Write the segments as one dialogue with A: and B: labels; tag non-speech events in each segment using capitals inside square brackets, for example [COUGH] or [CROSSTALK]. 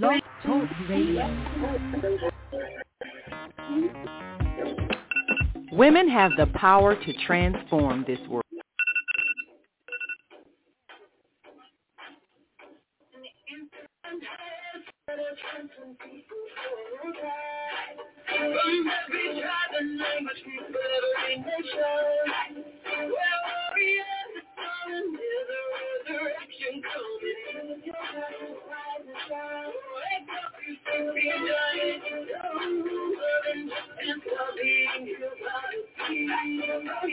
A: Blog Talk Radio.
B: Women have the power to transform this world.
C: you know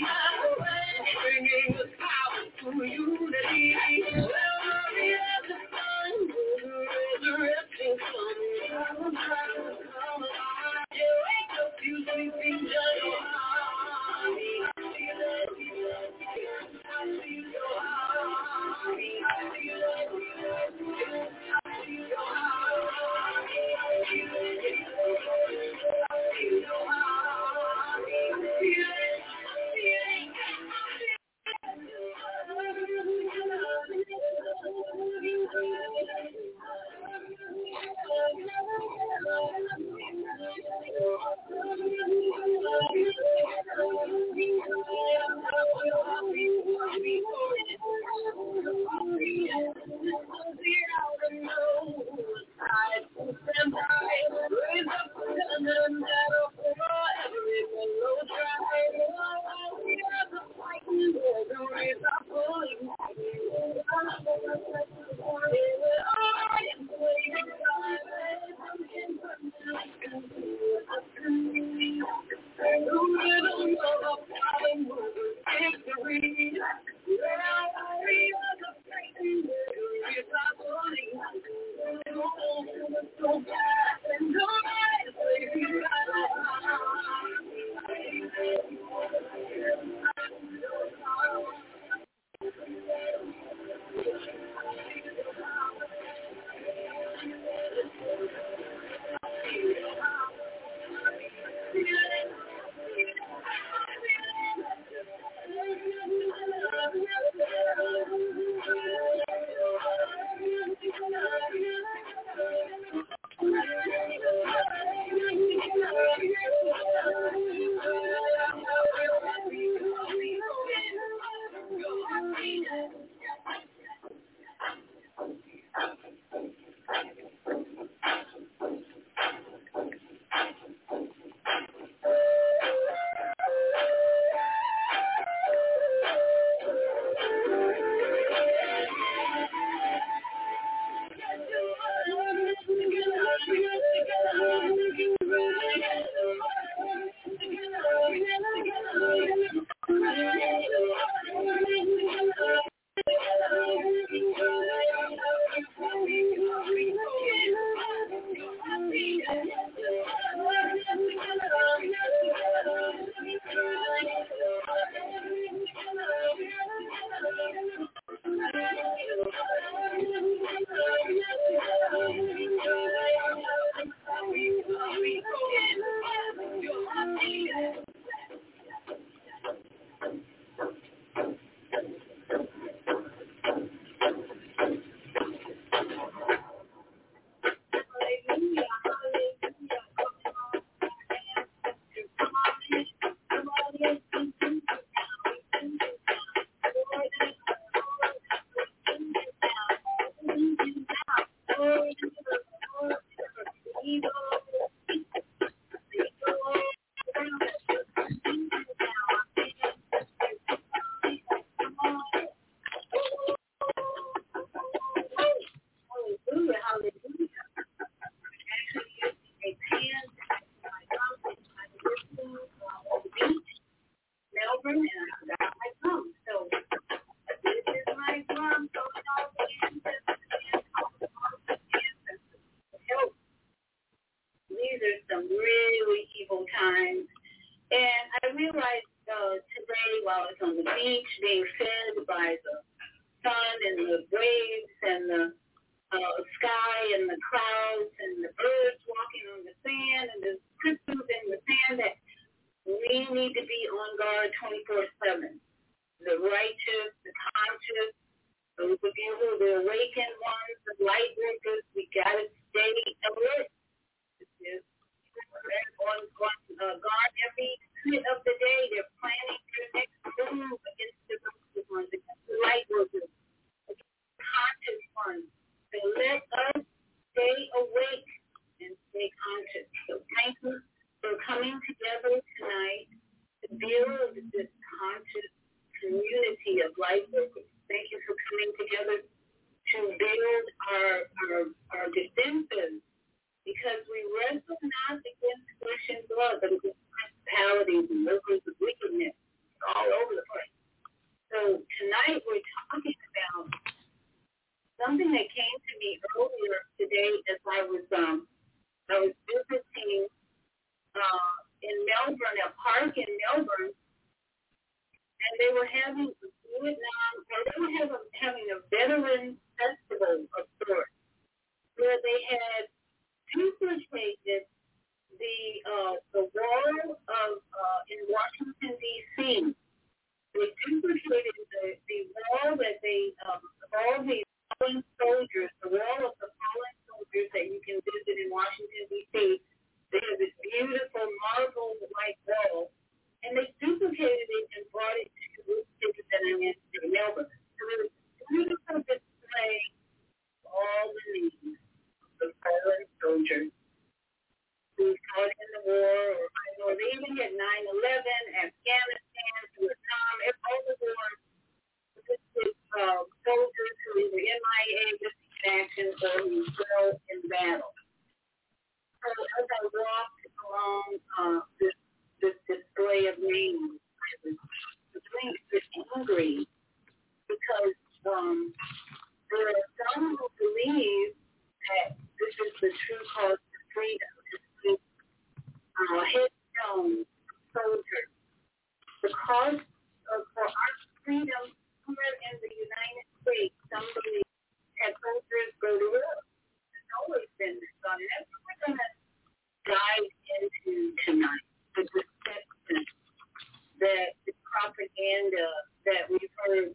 C: propaganda uh, that we've heard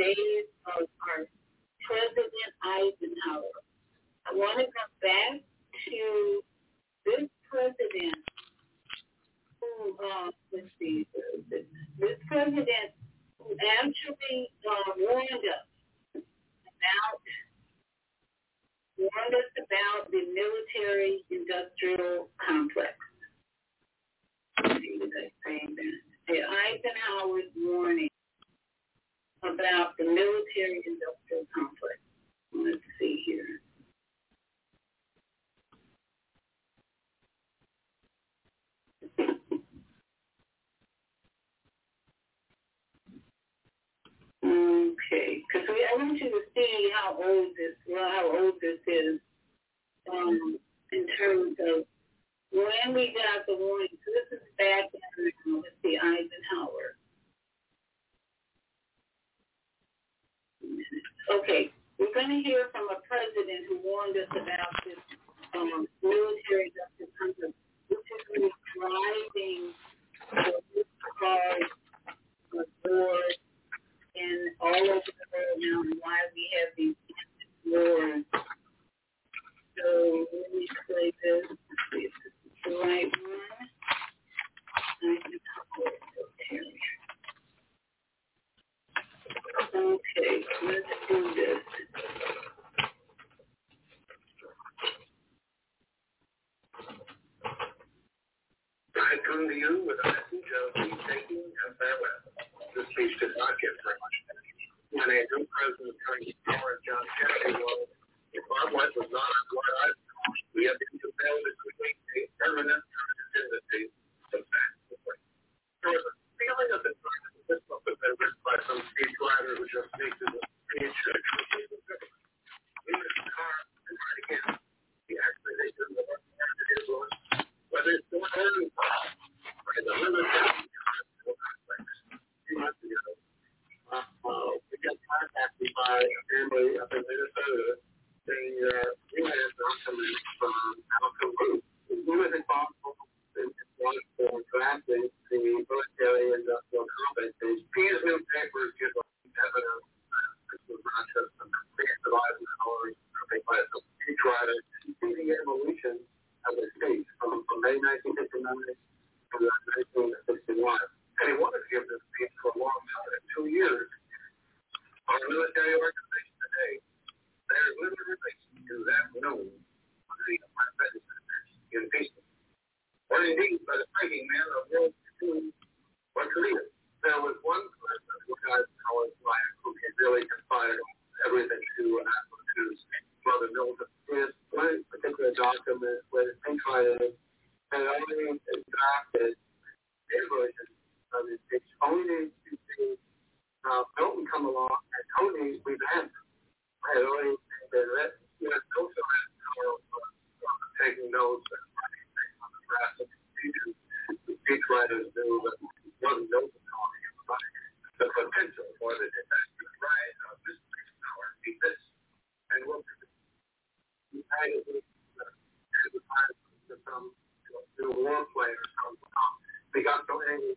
C: days
D: war players um, they got so angry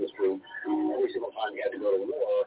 D: This room. every single time
C: he had to go to war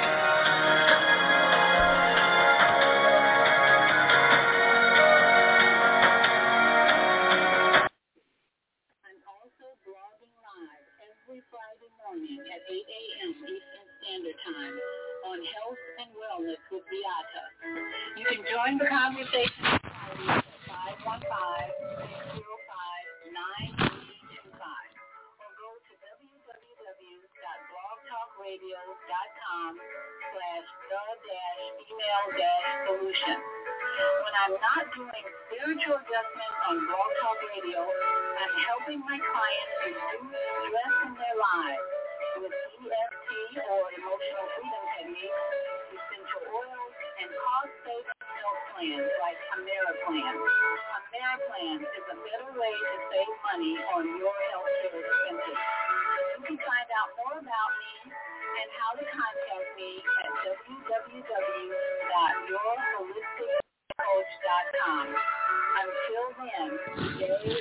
C: Until then, stay
E: in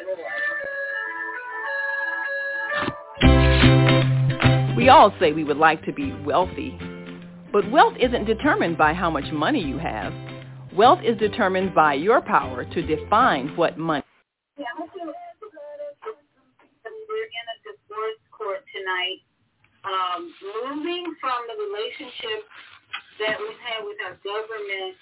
E: joy. We all say we would like to be wealthy, but wealth isn't determined by how much money you have. Wealth is determined by your power to define what money.
C: Yeah, we're in a divorce court tonight, um, moving from the relationship that we've had with our government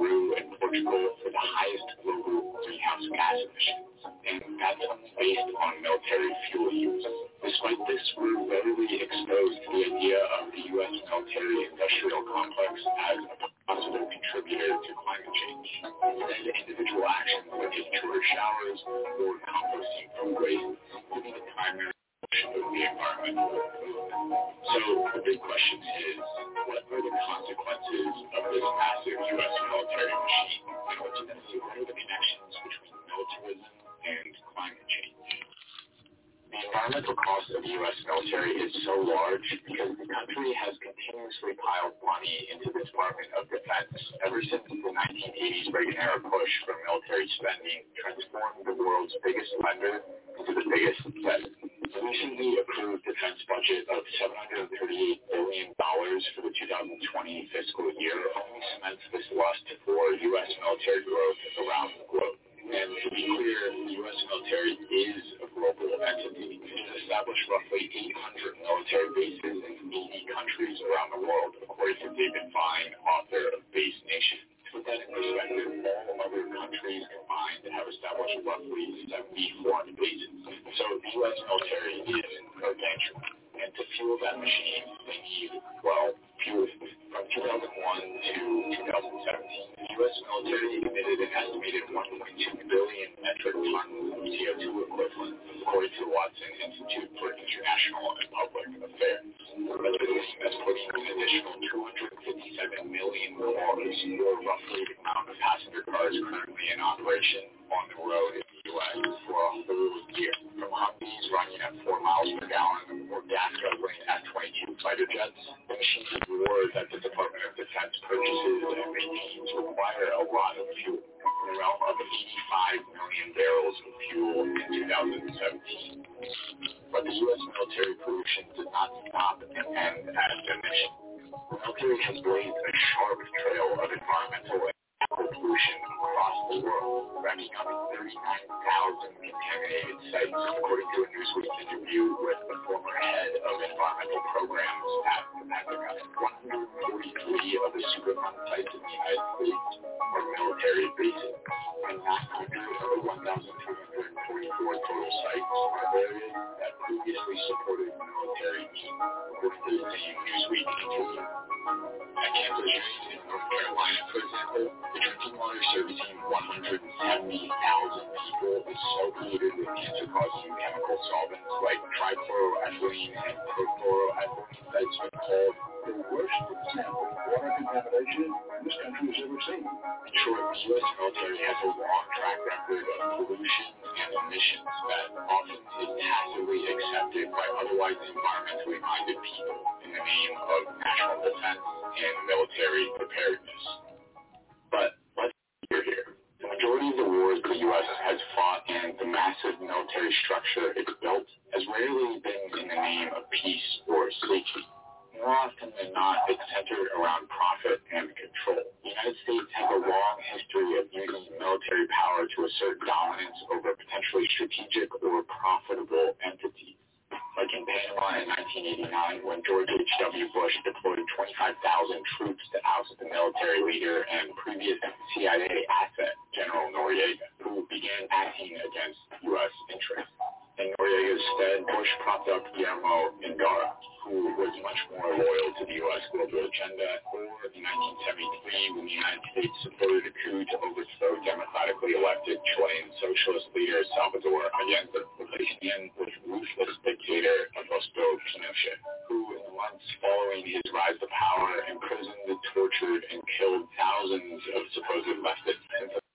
F: Peru and Portugal for the highest global greenhouse gas emissions. And that's based on military fuel use. Despite this, we're readily exposed to the idea of the U.S. military-industrial complex as a positive contributor to climate change. Instead, individual actions like shorter showers or composting food waste could be the primary of the. So the big question is, what are the consequences of this massive U.S. military machine? And what are the connections between militarism and climate change? The environmental cost of the U.S. military is so large because the country has continuously piled money into the Department of Defense ever since the 1980s Reagan-era push for military spending transformed the world's biggest lender into the biggest debt. The recently approved defense budget of $738 billion for the 2020 fiscal year only cements this lust for U.S. military growth around the globe. And to be clear, the U.S. military is a global entity. It has established roughly 800 military bases in 80 countries around the world, according to David Vine, author of Base Nation. To put that in perspective, all other countries combined have established roughly 70 foreign bases. So the U.S. military is a gargantuan. And to fuel that machine, they need, well, fuel. From 2001 to 2017, the U.S. military emitted an estimated 1.2 billion metric tons of CO2 equivalent, according to the Watson Institute for International and Public Affairs. That's putting an additional 257 million cars, or roughly the amount of passenger cars currently in operation on the road in the for a whole year. Humvees running at 4 miles per gallon or gas guzzling F-22 fighter jets, the machines of war that the Department of Defense purchases and maintains require a lot of fuel, in the realm of 85 million barrels of fuel in 2017. But the U.S. military pollution did not stop and end at the mission. The military has blazed a sharp trail of environmental pollution across the world, up 39,000 contaminated sites, according to a Newsweek interview with the former head of environmental programs at the Pentagon. 143 of the Superfund sites in the United States are military bases, and 900 of the 1,244 total sites are areas that previously supported military needs, according to the same Newsweek interview. At Camp Lejeune in North Carolina, for example, drinking water servicing 170,000 people is so polluted with cancer-causing chemical solvents like trichloroethylene and perfluoroethylene that it's been called the worst example of water contamination this country has ever seen. In short, the U.S. military has a long track record of pollution and emissions that often is tacitly accepted by otherwise environmentally minded people in the name of national defense and military preparedness. But let's be here. The majority of the wars the U.S. has fought and the massive military structure it's built has rarely been in the name of peace or safety. More often than not, it's centered around profit and control. The United States has a long history of using military power to assert dominance over potentially strategic or profitable entities. Like in Panama in 1989, when George H.W. Bush deployed 25,000 troops to oust the military leader and previous CIA asset, General Noriega, who began acting against U.S. interests. In Noriega's stead, Bush propped up Guillermo Endara, who was much more loyal to the U.S. global agenda, or in 1973 when the United States supported a coup to overthrow democratically elected Chilean socialist leader Salvador Allende, replacing with ruthless dictator Augusto Pinochet, who in the months following his rise to power imprisoned, tortured, and killed thousands of supposed leftists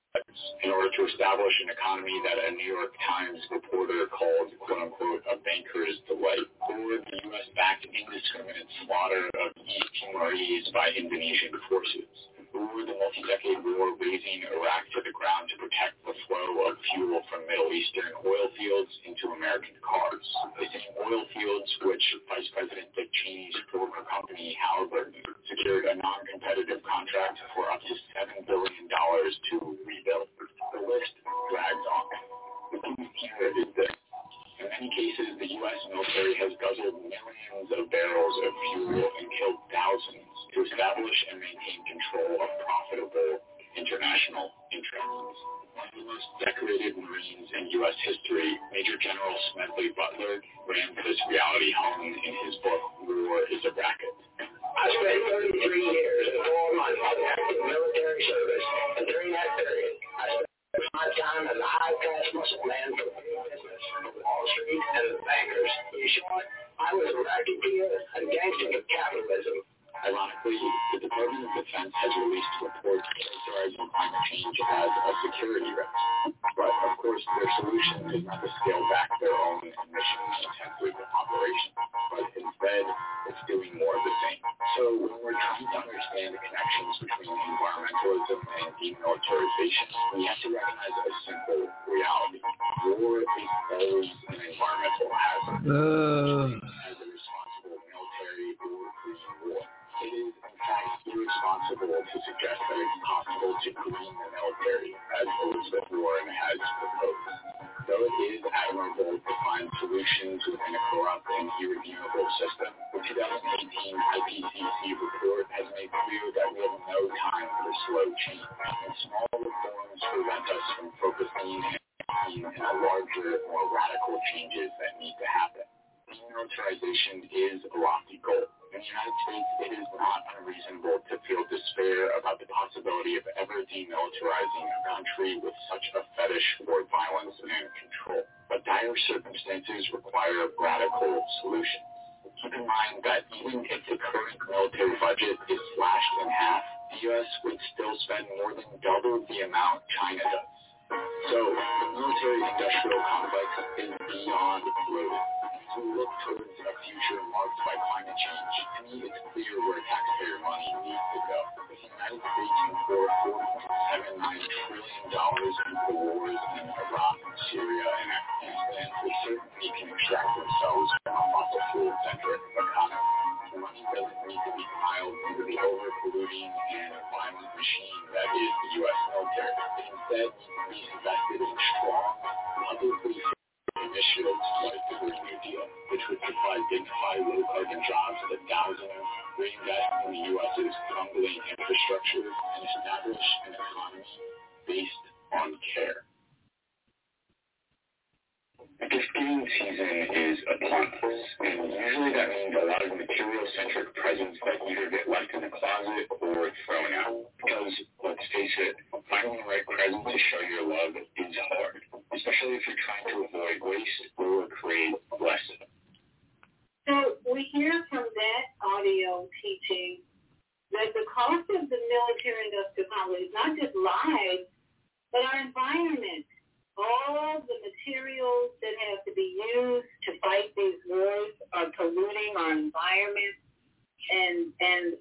F: in order to establish an economy that a New York Times reporter called, quote-unquote, a banker's delight, or the U.S.-backed indiscriminate slaughter of Timorese by Indonesian forces, or the multi-decade war razing Iraq to the ground to protect the flow of fuel from Middle Eastern oil fields into American cars. The same oil fields which Vice President Dick Cheney's former company Halliburton secured a non-competitive contract for up to $7 billion to rebuild. The list drags on. The key here is that in many cases, the U.S. military has guzzled millions of barrels of fuel and killed thousands to establish and maintain control of profitable international interests. One of the most decorated Marines in U.S. history, Major General Smedley Butler, ran this reality home in his book, War is a Racket.
G: I spent 33 years in four months of active military service, and during that period, I spent my time as a high-class muscle man for big business, Wall Street, and the bankers. In short, I was a racketeer, a gangster of capitalism.
F: Ironically, the Department of Defense has released reports characterizing climate change as a security risk. But, of course, their solution is not to scale back their own emission-intensive operation, but instead it's doing more of the same. So when we're trying to understand the connections between environmentalism and demilitarization, we have to recognize a simple reality. War is always an environmental hazard.
H: Uh.
F: As a responsible military or green war. It is, in fact, irresponsible to suggest that it's possible to green the military, as Elizabeth Warren has proposed. Though it is admirable to find solutions within a corrupt and irredeemable system, the 2018 IPCC report has made clear that we have no time for slow change, and small reforms prevent us from focusing and in larger, more radical changes that need to happen. Demilitarization is a lofty goal. In the United States, it is not unreasonable to feel despair about the possibility of ever demilitarizing a country with such a fetish for violence and control. But dire circumstances require radical solutions. Keep in mind that even if the current military budget is slashed in half, the U.S. would still spend more than double the amount China does. So the military-industrial complex is beyond loaded. We look towards a future marked by climate change, to me it's clear where taxpayer money needs to go. The United States can pour $4.79 trillion into the wars in Iraq, Syria, and Afghanistan, they certainly can extract themselves from a fossil fuel-centric economy. The money doesn't need to be piled into the over-polluting and violent machine that is the U.S. military. It instead needs to be invested in strong, publicly initiatives like the us, and usually that means a lot of material-centric presents that either get left in the closet or thrown out. Because, let's face it, finding the right present to show your love is hard, especially if you're trying to avoid waste or create less.
C: So we hear from that audio teaching that the cost of the military industrial complex is not just lives, but our environment. All the materials that have to be used to fight these wars are polluting our environment and and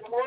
C: but
H: more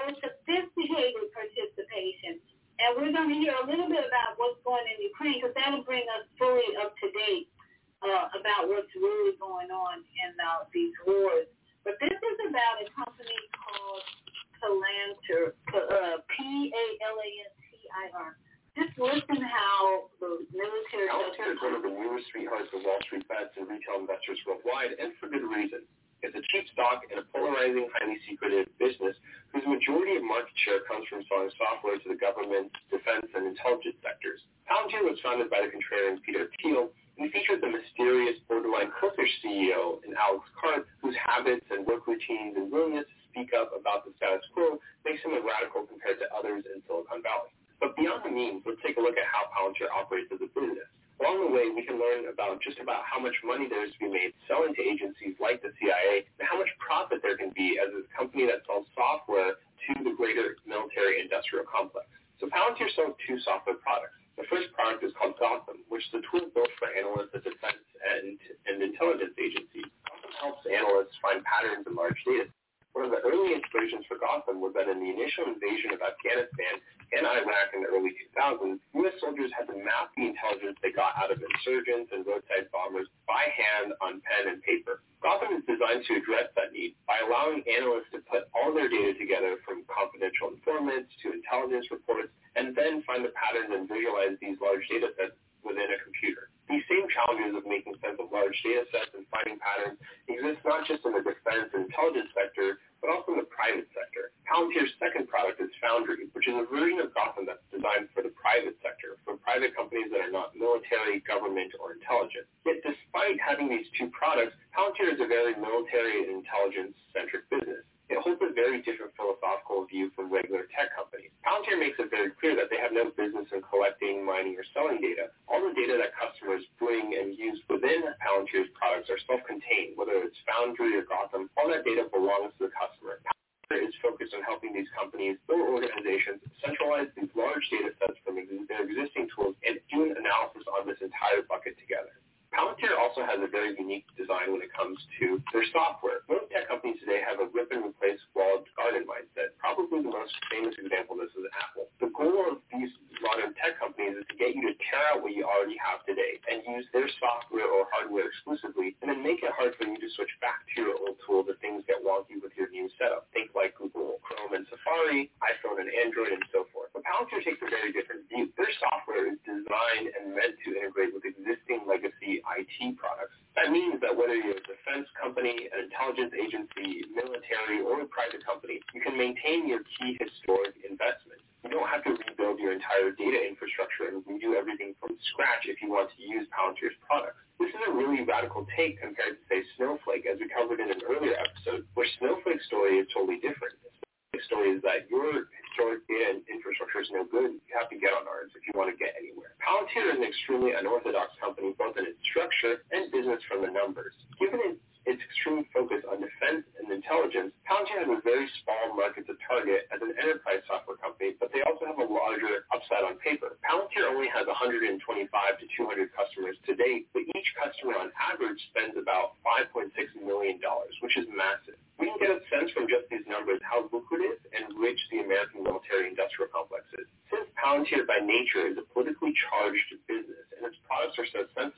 H: million, which is massive. We can get a sense from just these numbers how lucrative and rich the American military-industrial complex is. Since Palantir by nature is a politically charged business and its products are so sensitive,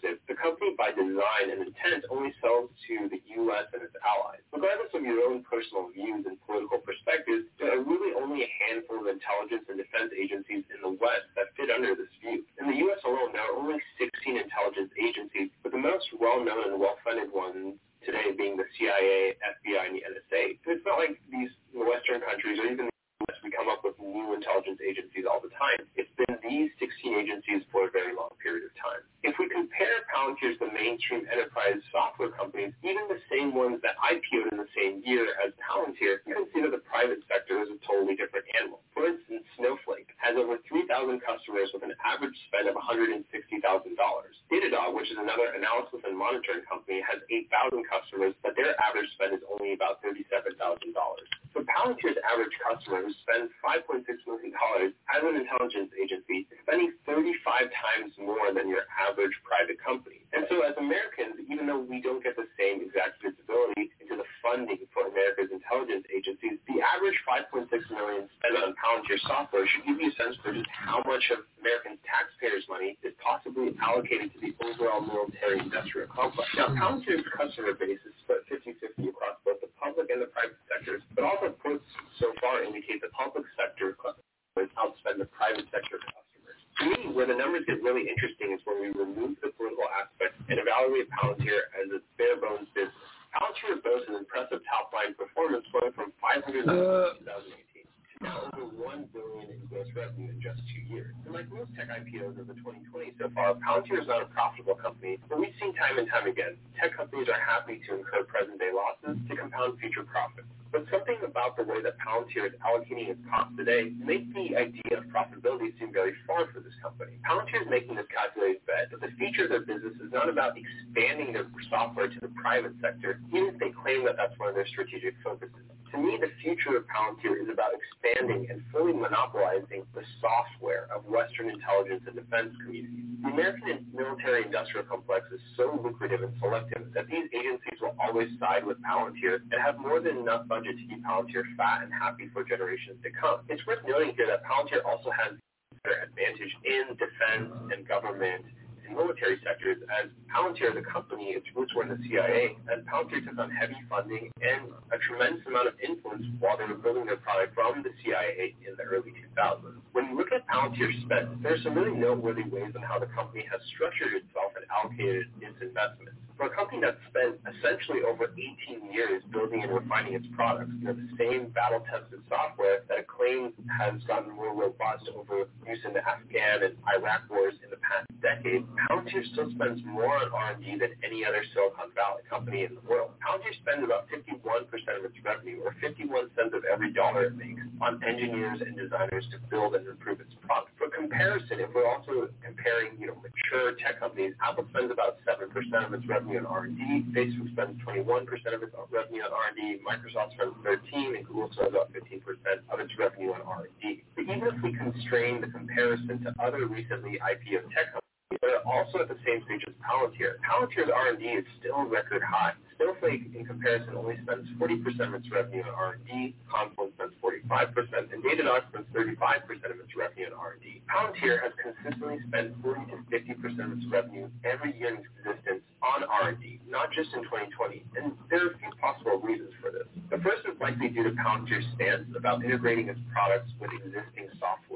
H: happy for generations to come. It's worth noting here that Palantir also has their advantage in defense and government and military sectors as Palantir, the company, its roots were in the CIA, and Palantir took on heavy funding and a tremendous amount of influence while they were building their product from the CIA in the early 2000s. When you look at Palantir's spend, there are some really noteworthy ways on how the company has structured itself and allocated its investments. For a company that spent essentially over 18 years building and refining its products, you know, the same battle-tested software that it claims has gotten more robust over use in the Afghan and Iraq wars in the past decade, Palantir still spends more on R&D than any other Silicon Valley company in the world. Palantir spends about 51% of its revenue, or 51 cents of every dollar it makes, on engineers and designers to build and improve its product. For comparison, if we're also comparing, you know, mature tech companies, Apple spends about 7% of its revenue on R&D. Facebook spends 21% of its revenue on R&D. Microsoft spends 13 and Google spends about 15% of its revenue on R&D. But even if we constrain the comparison to other recently IPO tech companies, they're also at the same stage as Palantir. Palantir's R&D is still record high. Snowflake, in comparison, only spends 40% of its revenue on R&D, Confluent spends 45%, and Datadog spends 35% of its revenue on R&D. Palantir has consistently spent 40 to 50% of its revenue every year in existence on R&D, not just in 2020. And there are a few possible reasons for this. The first is likely due to Palantir's stance about integrating its products with existing software.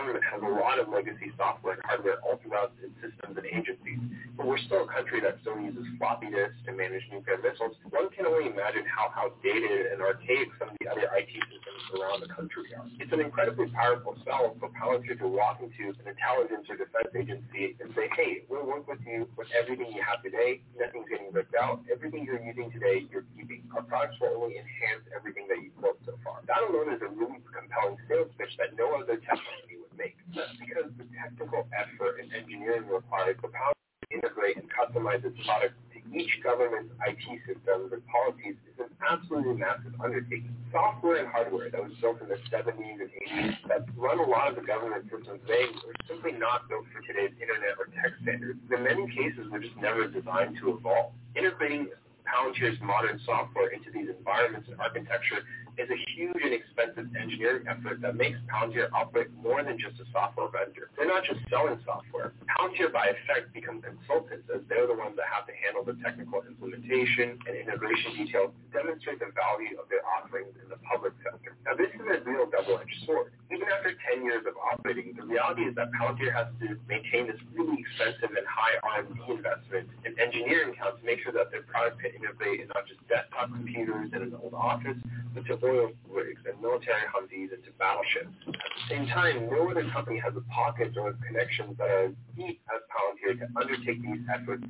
H: Government has a lot of legacy software and hardware all throughout its systems and agencies, but we're still a country that still uses floppy disks to manage nuclear missiles, one can only imagine how outdated and archaic some of the other IT systems around the country are. It's an incredibly powerful sell for Palantir to walk into an intelligence or defense agency and say, hey, we'll work with you with everything you have today. Nothing's getting ripped out. Everything you're using today, you're keeping. Our products will only enhance everything that you've built so far. That alone is a really compelling sales pitch that no other tech company would make. That's because the technical effort and engineering required for Palantir to integrate and customize its product to each government's IT systems and policies is an absolutely massive undertaking. Software and hardware that was built in the 70s and 80s that run a lot of the government systems today are simply not built for today's internet or tech standards. In many cases, were just never designed to evolve. Integrating Palantir's modern software into these environments and architecture is a huge and expensive engineering effort that makes Palantir operate more than just a software vendor. They're not just selling software. Palantir, by effect, become consultants as they're the ones that have to handle the technical implementation and integration details to demonstrate the value of their offerings in the public sector. Now, this is a real double-edged sword. Even after 10 years of operating, the reality is that Palantir has to maintain this really expensive and high R&D investment in engineering count to make sure that their product can innovate in not just desktop computers in an old office, but to oil rigs and military Humvees into battleships. At the same time, no other company has the pockets or connections that are deep as Palantir to undertake these efforts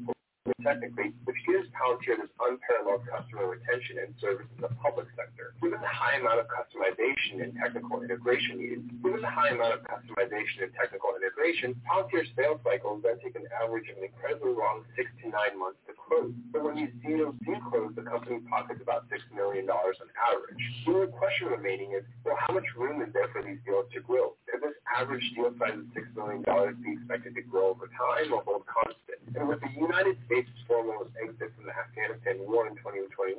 H: technically, which gives Palantir this unparalleled customer retention and service in the public sector. Given the high amount of customization and technical integration needed, given the high amount of customization and technical integration, Palantir's sales cycles then take an average of an incredibly long six to nine months to close. But when these deals do close, the company pockets about $6 million on average. The only question remaining is, well, how much room is there for these deals to grow? Could this average deal size of $6 million be expected to grow over time or hold constant? And with the United States' formal exit from the Afghanistan war in 2021,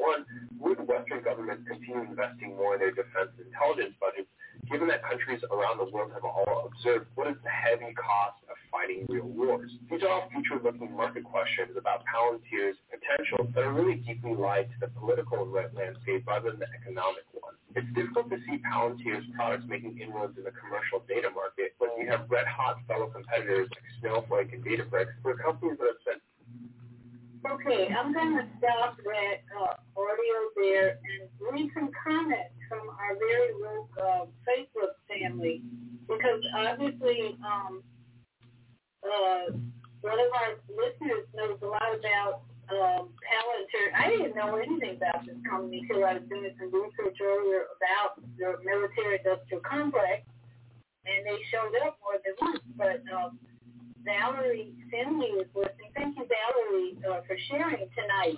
H: would Western governments continue investing more in their defense intelligence budgets, given that countries around the world have all observed what is the heavy cost of fighting real wars? These are all future-looking market questions about Palantir's potential that are really deeply tied to the political landscape rather than the economic one. It's difficult to see Palantir's products making inroads in the commercial data market when you have red-hot fellow competitors like Snowflake and Databricks, where companies that have spent
C: Okay, I'm going to stop that uh, audio there and read some comments from our very woke uh, Facebook family because obviously um, uh, one of our listeners knows a lot about um, Palantir. I didn't know anything about this company until I was doing some research earlier about the military-industrial complex, and they showed up more than once. But um, Valerie Finley is listening. Thank you, Valerie, uh, for sharing tonight.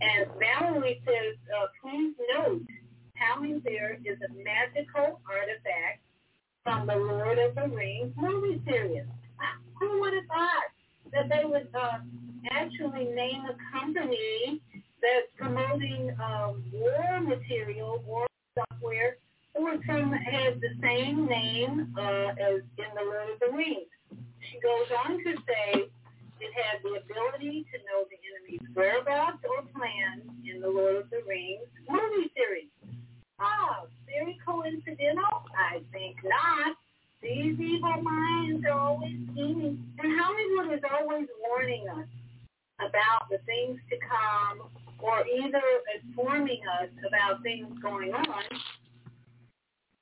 C: And Valerie says, uh, please note, Palantir is a magical artifact from the Lord of the Rings movie series. Who would have thought that they would uh, actually name a company that's promoting um, war material, war software, or from has the same name uh, as in the Lord of the Rings? Goes on to say it had the ability to know the enemy's whereabouts or plans in the Lord of the Rings movie series. Ah, very coincidental? I think not. These evil minds are always scheming. And Hollywood is always warning us about the things to come or either informing us about things going on.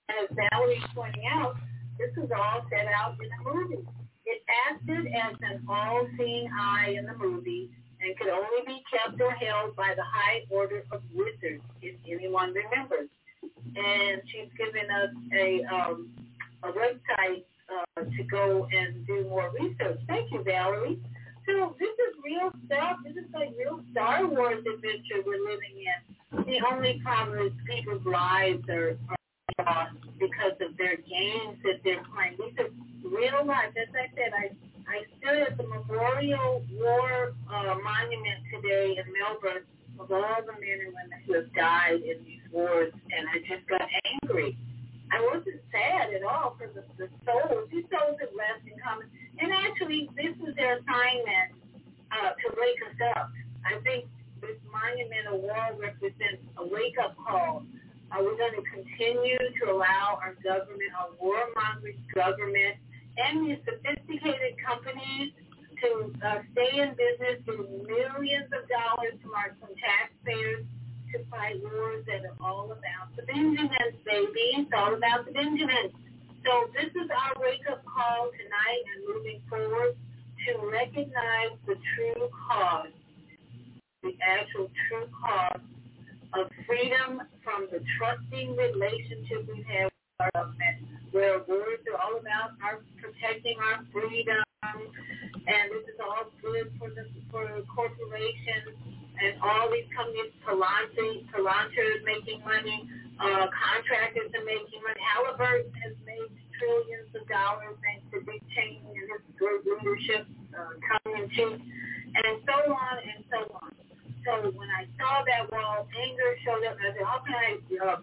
C: As Valerie's pointing out, this was all set out in a movie. It acted as an all-seeing eye in the movie and could only be kept or held by the high order of wizards, if anyone remembers. And she's given us a um, a website uh, to go and do more research. Thank you, Valerie. So this is real stuff. This is like real Star Wars adventure we're living in. The only problem is people's lives are lost because of their games that they're playing. These are real life. As I said, I I stood at the Memorial War uh, Monument today in Melbourne of all the men and women who have died in these wars, and I just got angry. I wasn't sad at all for the, the souls. These souls have left in common. And actually, this is their assignment uh, to wake us up. I think this monumental wall represents a wake-up call. Are we going to continue to allow our government, our warmongering government, and these sophisticated companies to uh, stay in business with millions of dollars from our from taxpayers to fight wars that are all about the Benjamins, baby. It's all about the Benjamins. So this is our wake-up call tonight and moving forward to recognize the true cause, the actual true cause of freedom from the trusting relationship we have with our government, where words are all about our protecting our freedom, and this is all good for the for corporations and all these companies, Palantir, Palantir is making money, uh, contractors are making money. Halliburton has made trillions of dollars thanks to Dick Cheney and his great leadership, uh, tongue in cheek, and so on and so on. So when I saw that wall, anger showed up. And I said, how can I uh,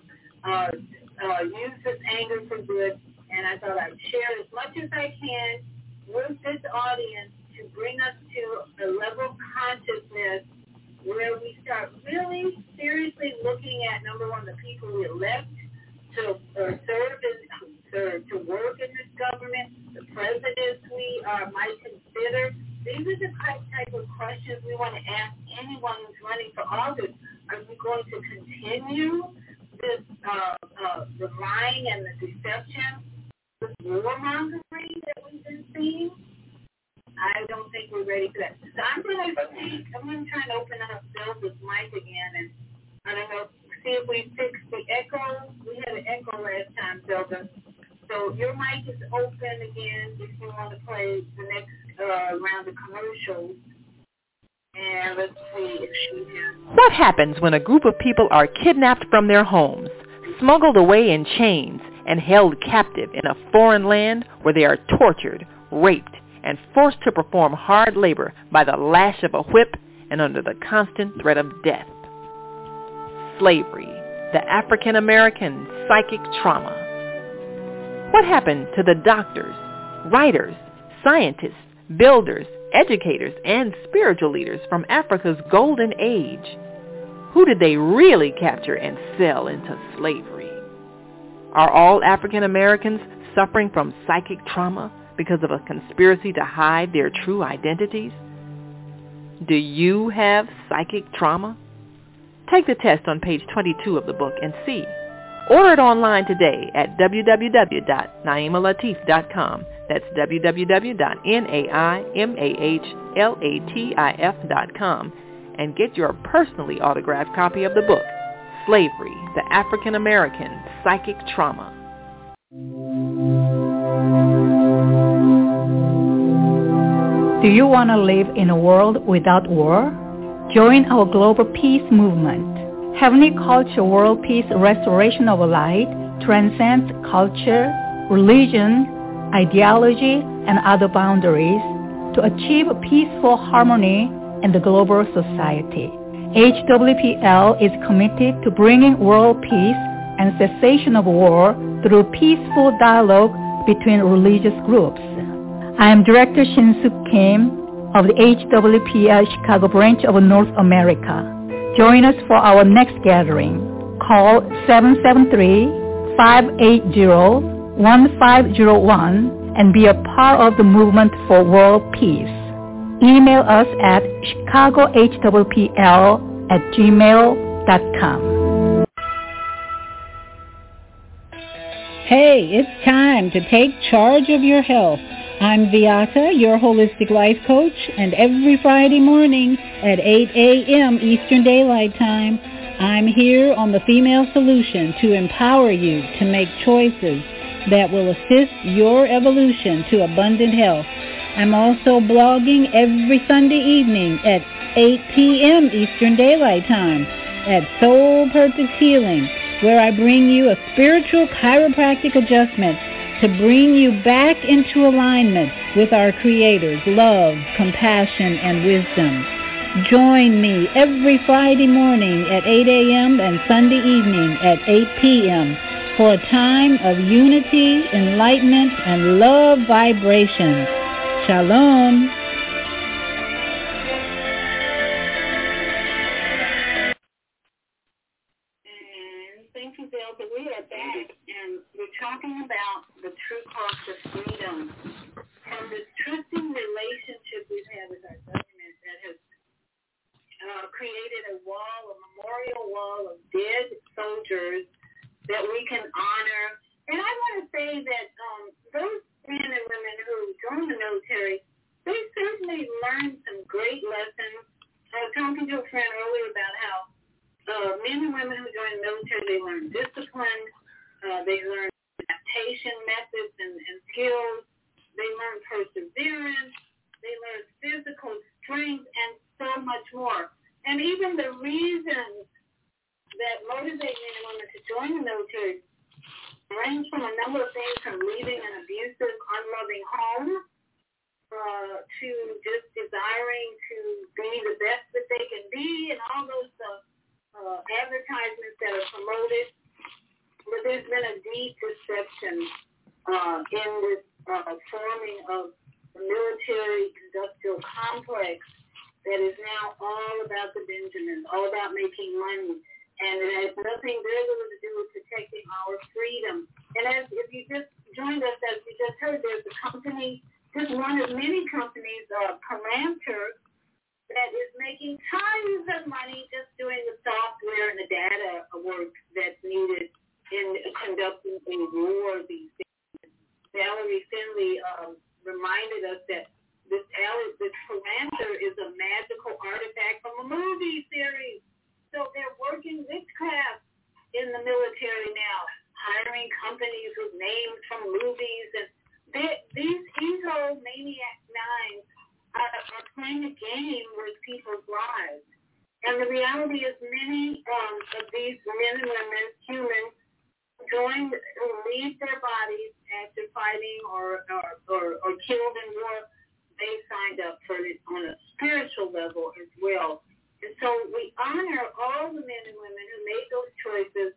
C: uh, uh, use this anger for good? And I thought I'd share as much as I can with this audience to bring us to a level of consciousness where we start really seriously looking at number one, the people we elect to uh, serve in, serve to work in this government, the presidents we uh, might consider. These are the type of questions we want to ask anyone who's running for office. Are we going to continue this uh, uh, the lying and the deception, this warmongering that we've been seeing? I don't think we're ready for that. So I'm going to. I'm going to try and open up Zelda's mic again, and I don't know, see if we fix the echo. We had an echo last time, Zelda. So your mic is open again if you want to play the next uh, round of commercials. And let's see if she.
A: What happens when a group of people are kidnapped from their homes, smuggled away in chains, and held captive in a foreign land where they are tortured, raped, and forced to perform hard labor by the lash of a whip and under the constant threat of death? Slavery, the African American psychic trauma. What happened to the doctors, writers, scientists, builders, educators, and spiritual leaders from Africa's golden age? Who did they really capture and sell into slavery? Are all African Americans suffering from psychic trauma because of a conspiracy to hide their true identities? Do you have psychic trauma? Take the test on page 22 of the book and see. Order it online today at www.naimalatif.com. That's www.naimalatif.com and get your personally autographed copy of the book, Slavery, the African American Psychic Trauma.
I: Do you want to live in a world without war? Join our global peace movement. Heavenly Culture World Peace Restoration of Light transcends culture, religion, ideology, and other boundaries to achieve peaceful harmony in the global society. HWPL is committed to bringing world peace and cessation of war through peaceful dialogue between religious groups. I am Director Shin-Suk Kim of the HWPL Chicago branch of North America. Join us for our next gathering. Call 773-580-1501 and be a part of the movement for world peace. Email us at chicagohwpl at gmail.com.
J: Hey, it's time to take charge of your health. I'm Viyahta, your holistic life coach, and every Friday morning at 8 a.m. Eastern Daylight Time, I'm here on the Female Solution to empower you to make choices that will assist your evolution to abundant health. I'm also blogging every Sunday evening at 8 p.m. Eastern Daylight Time at Soul Purpose Healing, where I bring you a spiritual chiropractic adjustment to bring you back into alignment with our Creator's love, compassion, and wisdom. Join me every Friday morning at 8 a.m. and Sunday evening at 8 p.m. for a time of unity, enlightenment, and love vibrations. Shalom.
C: And thank you. We are back, and we're talking about the true cost of freedom and the trusting relationship we've had with our government that has uh, created a wall, a memorial wall of dead soldiers that we can honor. And I want to say that um, those men and women who joined the military, they certainly learned some great lessons. I was talking to a friend earlier about how uh, men and women who join the military, they learn discipline, uh, they learn adaptation methods and, and skills, they learn perseverance, they learn physical strength, and so much more. And even the reasons that motivate men and women to join the military range from a number of things from leaving an abusive, unloving home uh, to just desiring to be the best that they can be and all those uh, uh, advertisements that are promoted. But there's been a deep deception uh, in this uh, forming of the military industrial complex that is now all about the Benjamin, all about making money. And it has nothing little to do with protecting our freedom. And as if you just joined us, as you just heard, there's a company, just one of many companies, uh, Palantir, that is making tons of money just doing the software and the data work that's needed in conducting a war these days. Valerie Finley um, reminded us that this this Palantir is a magical artifact from a movie series. So they're working witchcraft in the military now, hiring companies with names from movies, and they, these ego maniac nines are, are playing a game with people's lives. And the reality is many um, of these men and women, humans, join, leave their bodies after fighting or, or, or, or killed in war. They signed up for it on a spiritual level as well. And so we honor all the men and women who made those choices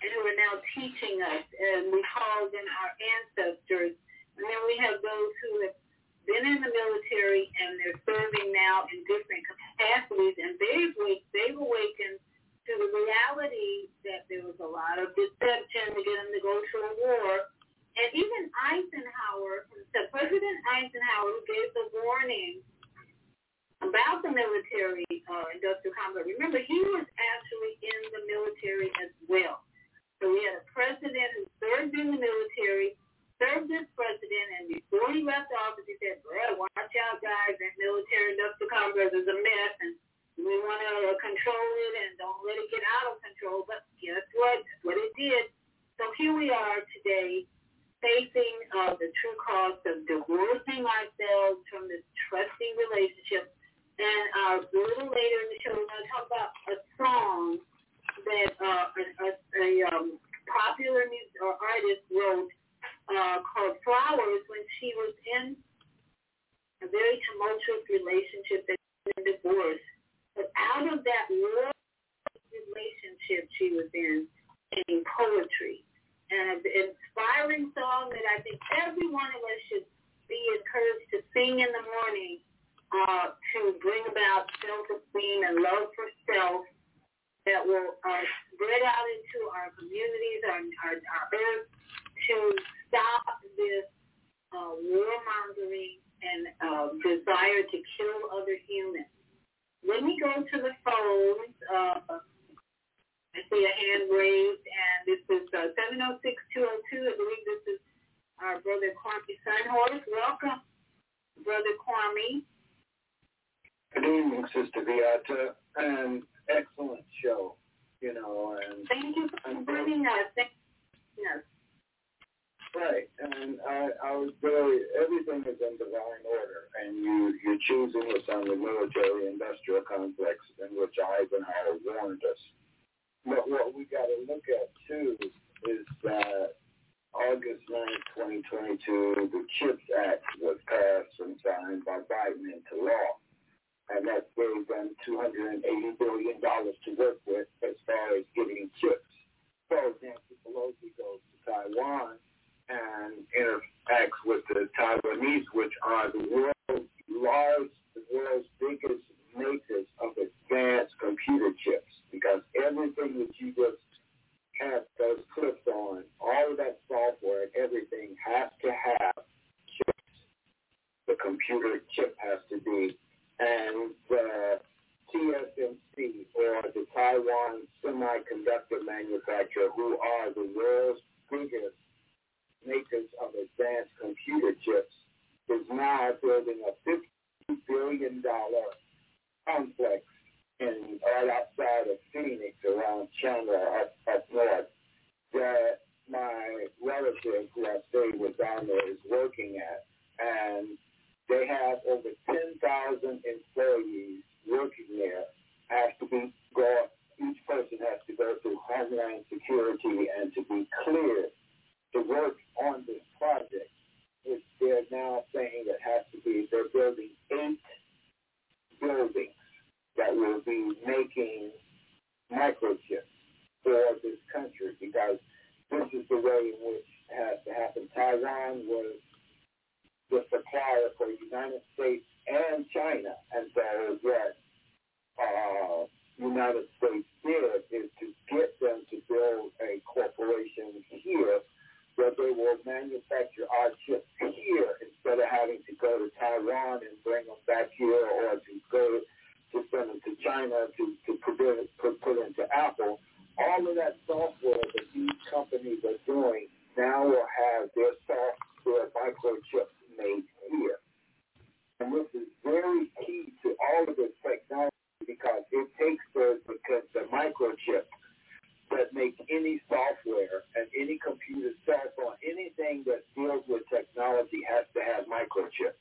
C: and who are now teaching us. And we call them our ancestors. And then we have those who have been in the military and they're serving now in different capacities. And they've, they've awakened to the reality that there was a lot of deception to get them to go to a war. And even Eisenhower, President Eisenhower, who gave the warning about the military uh, industrial complex. Remember, he was actually in the military as well. So we had a president who served in the military, served as president, and before he left office, he said, well, watch out, guys, that military industrial complex is a mess, and we want to control it and don't let it get out of control. But guess what? That's what it did. So here we are today facing uh, the true cost of divorcing ourselves from this trusting relationship and uh, a little later in the show, we're going to talk about a song that uh, a, a, um, popular music or artist wrote uh, called Flowers when she was in a very tumultuous relationship and divorce. But out of that relationship she was in came poetry. And an inspiring song that I think every one of us should be encouraged to sing in the morning uh, to bring about self-esteem and love for self that will uh, spread out into our communities, our, our, our earth, to stop this uh, warmongering and uh, desire to kill other humans. Let me go to the phones. Uh, I see a hand raised, and this is uh, 706-202. I believe this is our brother Kwame Sunhorse. Welcome, brother Kwame.
K: Good evening, Sister Viyahta, and excellent show. You know, and
C: thank you for bringing us. Yes.
K: Right, and I, I was very. Everything is in divine order, and you you're choosing what's on the military-industrial complex, in which Eisenhower warned us. But what we got to look at too is that August 9, 2022, the CHIPS Act was passed and signed by Biden into law and that gave them $280 billion to work with as far as getting chips. So Nancy Pelosi goes to Taiwan and interacts with the Taiwanese, which are the world's large, the world's biggest makers of advanced computer chips, because everything that you just have those clips on, all of that software and everything has to have chips. The computer chip has to be and the TSMC or the Taiwan Semiconductor Manufacturer, who are the world's biggest makers of advanced computer chips, is now building a $50 billion complex in right outside of Phoenix around Chandler up, up north that my relative who I stayed with down there is working at. And they have over 10,000 employees working there. Has to be go. Each person has to go through Homeland Security and to be cleared to work on this project, which they're now saying it has to be, they're building eight buildings that will be making microchips for this country because this is the way in which it has to happen. Taiwan was the supplier for the United States and China, and so what uh, United States did is to get them to build a corporation here where they will manufacture our chips here instead of having to go to Taiwan and bring them back here or to go to send them to China to, to put, put, put into Apple. All of that software that these companies are doing now will have their software microchips made here. And this is very key to all of this technology because it takes the, the, the microchip that make any software and any computer cell phone, anything that deals with technology has to have microchips.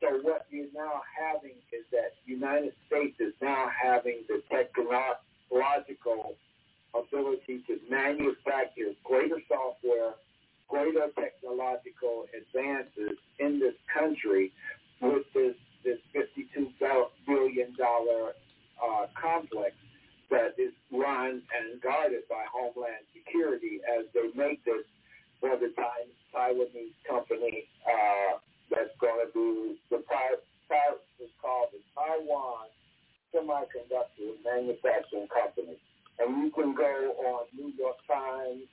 K: So what you're now having is that United States is now having the technological ability to manufacture greater software, greater technological advances in this country with this this $52 billion uh, complex that is run and guarded by Homeland Security as they make this for the Taiwanese company uh, that's going to be the part is called the Taiwan Semiconductor Manufacturing Company. And you can go on New York Times,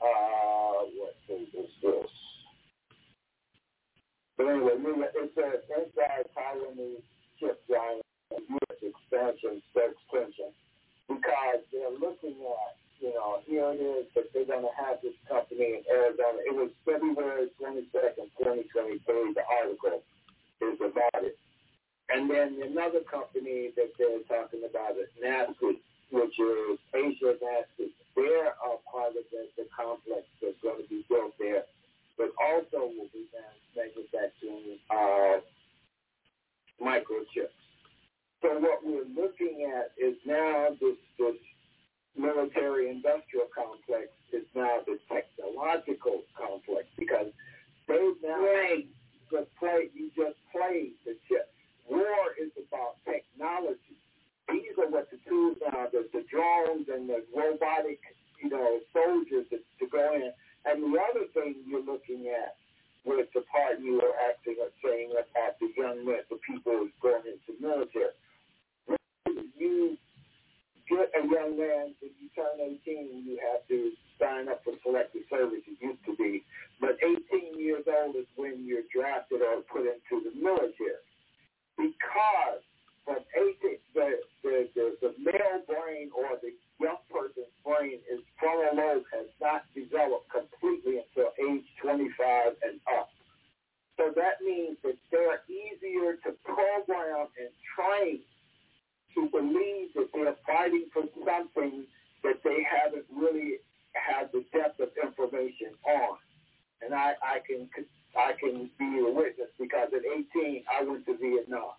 K: uh, what is this? But anyway, it's a inside Taiwanese chip giant U.S. expansion extension because they're looking at, you know, here it is that they're going to have this company in Arizona. It was February 22nd, 2023, the article is about it. And then another company that they're talking about is NASCI, which is Asia NASCI. They're a part of the, the complex that's going to be built there but also will be manufacturing uh, microchips. So what we're looking at is now this, this military industrial complex is now the technological complex because they now right. just play you just played the chip. War is about technology. These are what the tools are, the, the drones and the robotic, you know, soldiers to, to go in and the other thing you're looking at with the part you were acting or saying about the young men, the people who's going into military. You get a young man, when you turn 18, you have to sign up for selective service. It used to be. But 18 years old is when you're drafted or put into the military. Because from 18, the, the, the, the male brain or the young person's brain is frontal lobe has not developed completely until age 25 and up. So that means that they're easier to program and train to believe that they're fighting for something that they haven't really had the depth of information on. And I, I can I can be a witness because at 18 I went to Vietnam.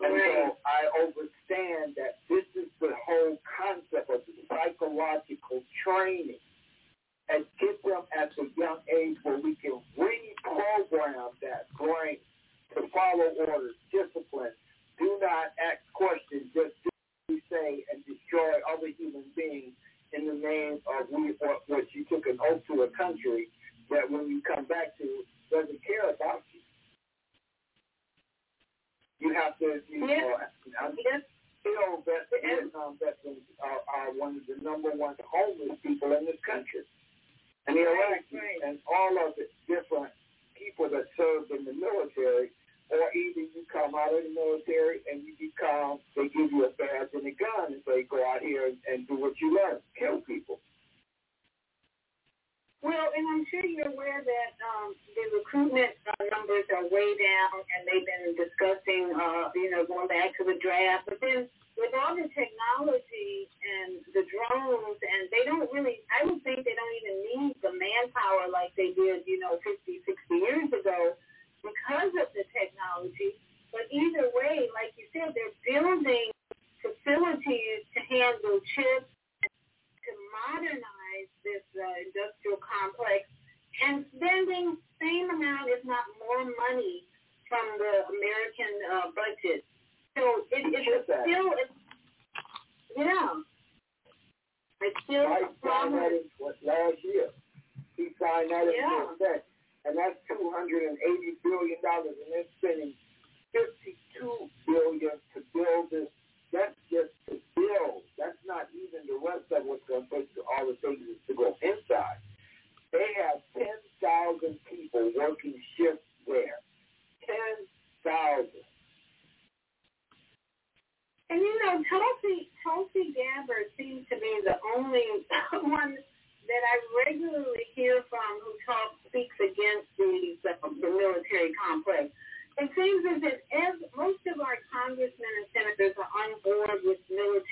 K: And so I understand that this is the whole concept of psychological training and get them at the young age where we can reprogram that brain to follow orders, discipline, do not ask questions, just do what you say and destroy other human beings in the name of we, what you took an oath to a country that when you come back to doesn't care about you. You have to, you know, I yes. feel that Vietnam veterans are, are one of the number one homeless people in this country. And the Iraqis right. and all of the different people that served in the military, or either you come out of the military and you become, they give you a badge and a gun and say, go out here and, and do what you learn, kill people.
C: Well, and I'm sure you're aware that um, the recruitment uh, numbers are way down, and they've been discussing, uh, you know, going back to the draft. But then with all the technology and the drones, and they don't really, I would think they don't even need the manpower like they did, you know, 50, 60 years ago because of the technology. But either way, like you said, they're building facilities to handle chips to modernize this uh, industrial complex and spending same amount, if not more money from the American uh, budget. So it, it is still, it's, yeah,
K: I still
C: like.
K: That in, what, last year. He signed that
C: yeah.
K: into effect and that's $280 billion, and they're spending 52 billion to build this. That's just to build. That's not even the rest of what's going to take to all the things to go inside. They have 10,000 people working shifts there. 10,000.
C: And you know, Tulsi Tulsi Gabbard seems to be the only [LAUGHS] one that I regularly hear from who talks, speaks against the, the military complex. It seems as if as most of our congressmen and senators are on board with military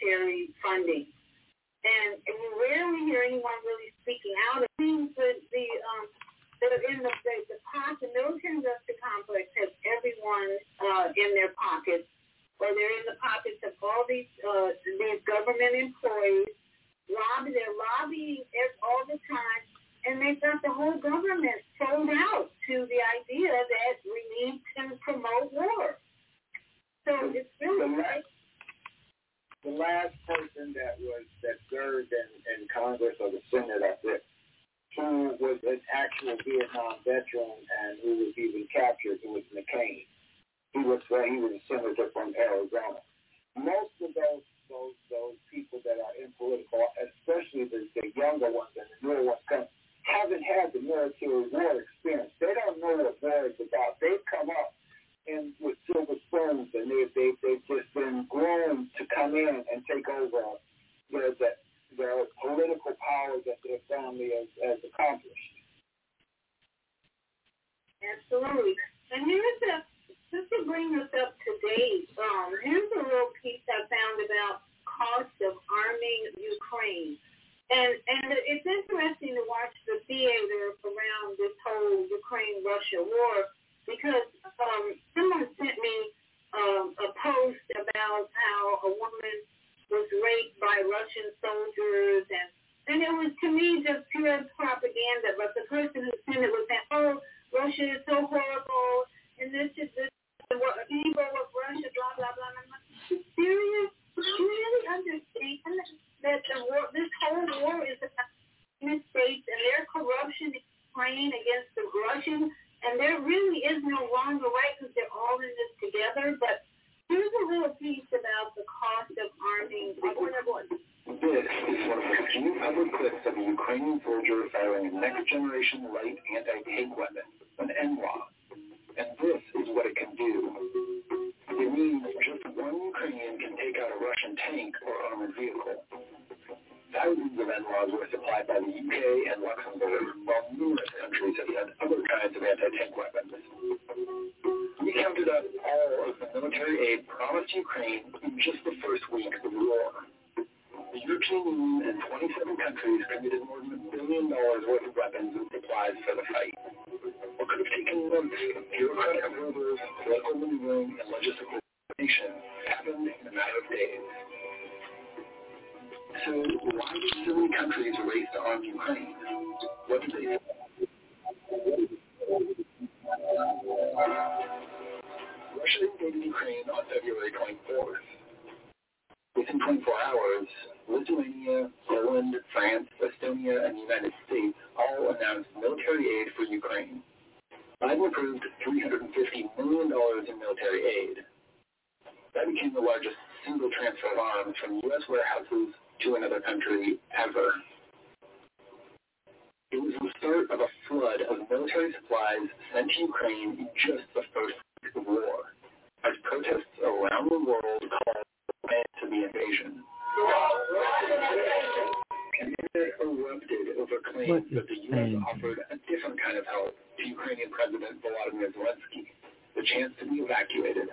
F: evacuated.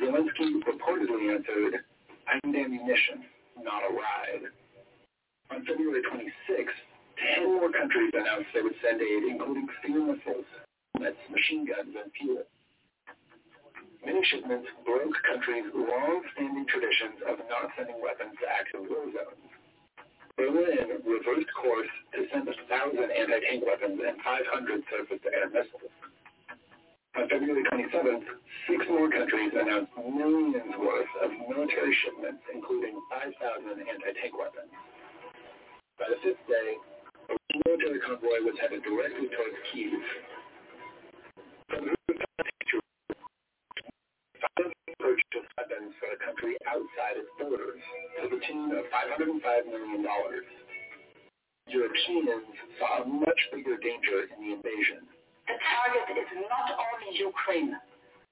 F: Zelensky reportedly answered, I'm ammunition, not a ride. On February 26, 10 more countries announced they would send aid, including steel missiles, helmets, machine guns, and fuel. Many shipments broke countries' long-standing traditions of not sending weapons to active war zones.
L: Berlin reversed course to send 1,000 anti-tank weapons and 500 surface-to-air missiles. On February 27th, six more countries announced millions worth of military shipments, including 5,000 anti-tank weapons. By the fifth day, a military convoy was headed directly towards Kiev. purchased weapons for the country outside its borders to the tune of $505 million. Europeans saw a much bigger danger in the invasion.
M: The target is not only Ukraine.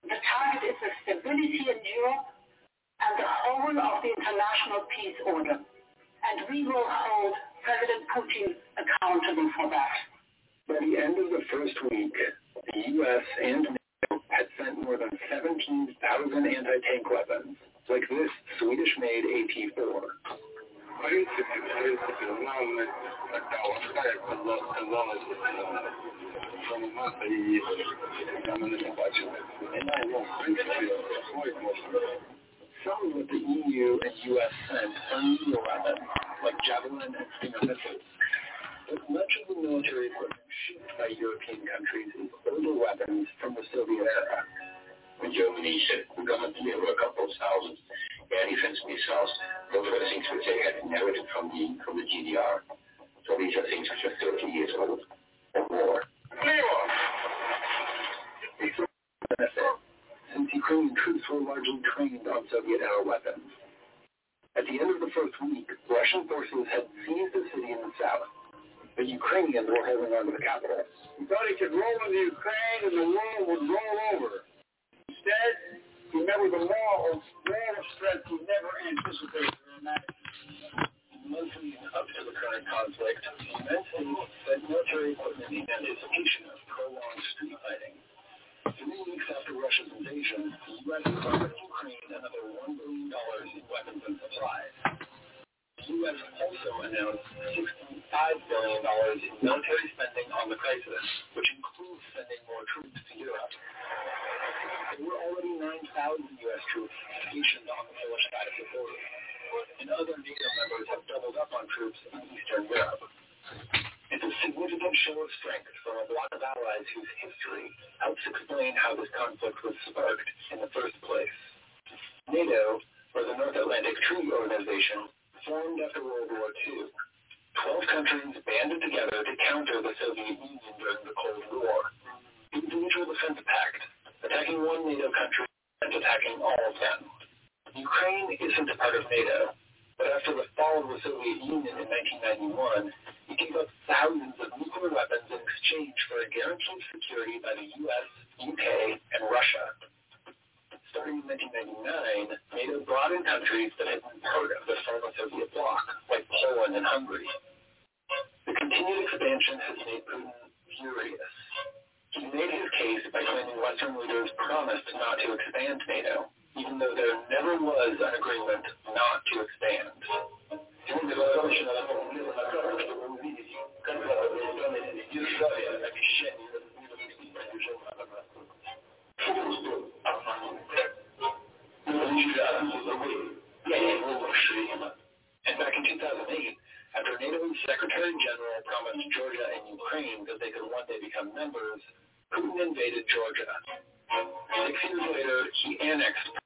M: The target is the stability in Europe and the whole of the international peace order. And we will hold President Putin accountable for that.
L: By the end of the first week, the U.S. and NATO had sent more than 17,000 anti-tank weapons, like this Swedish-made AT-4. Some of the EU and US sent new weapons, like Javelin and Stinger missiles. But much of the military equipment shipped by European countries is older weapons from the Soviet era.
F: When Germany said we're going to a couple of thousand air defense missiles, those the things which they had inherited from the from the GDR. So these are things which are 30 years old or more.
L: Since Ukrainian troops were largely trained on Soviet-era weapons. At the end of the first week, Russian forces had seized the city in the south. The Ukrainians were holding on to the capital.
N: We thought he could roll into Ukraine and the world would roll over. Instead, he with a wall of, wall of strength he never imagined.
L: Mostly up to the current conflict, the United States sent military equipment in anticipation of prolonged street fighting. Three weeks after Russia's invasion, the U.S. promised Ukraine another $1 billion in weapons and supplies. The U.S. also announced $65 billion in military spending on the crisis, which includes sending more troops to Europe. There were already 9,000 U.S. troops stationed on the Polish side of the border, and other NATO members have doubled up on troops in Eastern Europe. It's a significant show of strength from a bloc of allies whose history helps explain how this conflict was sparked in the first place. NATO, or the North Atlantic Treaty Organization, formed after World War II. Twelve countries banded together to counter the Soviet Union during the Cold War. It was mutual defense pact, attacking one NATO country and attacking all of them. Ukraine isn't a part of NATO, but after the fall of the Soviet Union in 1991, it gave up thousands of nuclear weapons in exchange for a guaranteed security by the U.S., UK, and Russia. Starting in 1999, NATO brought in countries that had been part of the former Soviet bloc, like Poland and Hungary. The continued expansion has made Putin furious. He made his case by claiming Western leaders promised not to expand NATO, even though there never was an agreement not to expand. And back in 2008, after NATO's Secretary General promised Georgia and Ukraine that they could one day become members, Georgia. Six years later, he annexed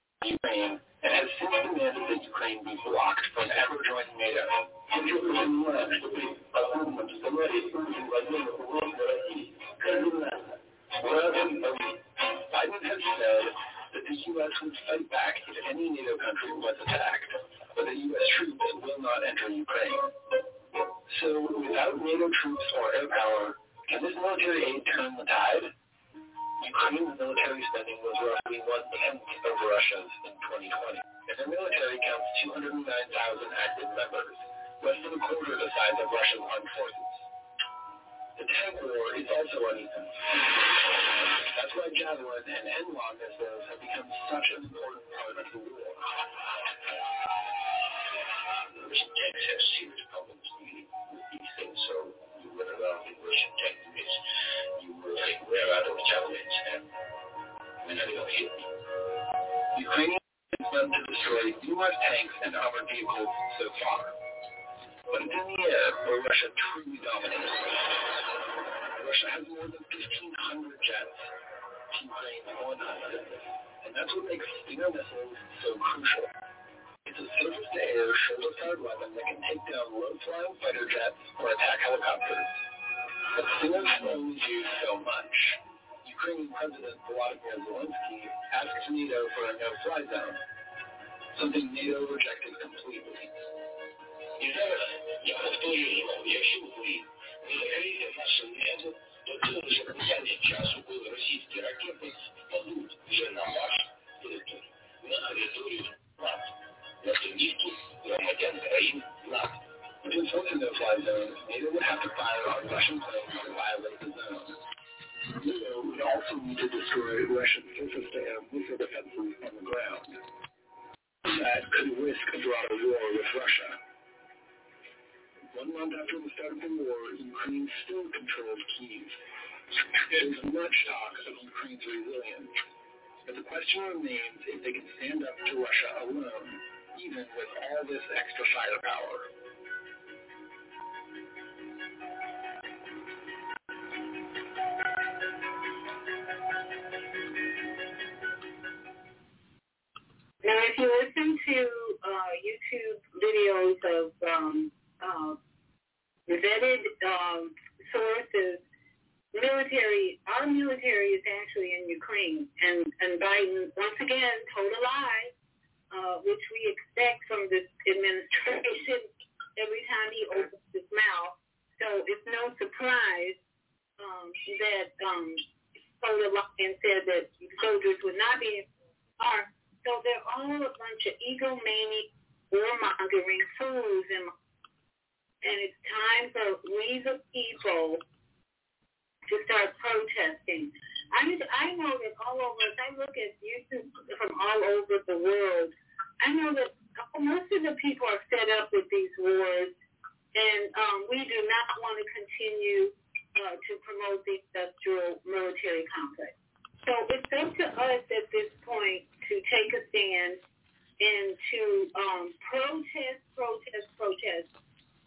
C: and it's time for we the people to start protesting. I I know that all over. As I look at YouTube from all over the world, I know that most of the people are fed up with these wars, and um, we do not want to continue uh, to promote the industrial military complex. So it's up to us at this point to take a stand and to um, protest, protest, protest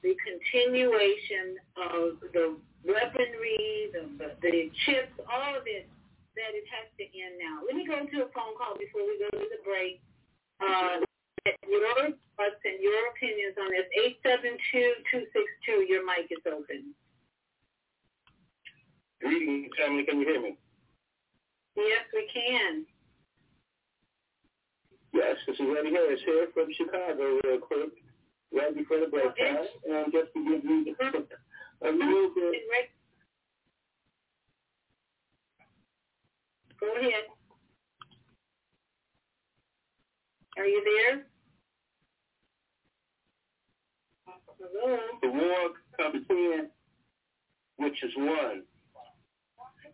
C: the continuation of the weaponry, the, the, chips, all of it, that it has to end now. Let me go to a phone call before we go to the break. Uh, your thoughts and your opinions on this. 872-262, your mic is open.
K: Greetings, family. Can you hear me?
C: Yes, we can.
K: Yes, this is Eddie Harris here from Chicago real quick, right before the break time. And just to give you mm-hmm. a little uh-huh. bit.
C: Go ahead. Are you there? Hello?
K: The war comes in, which is one.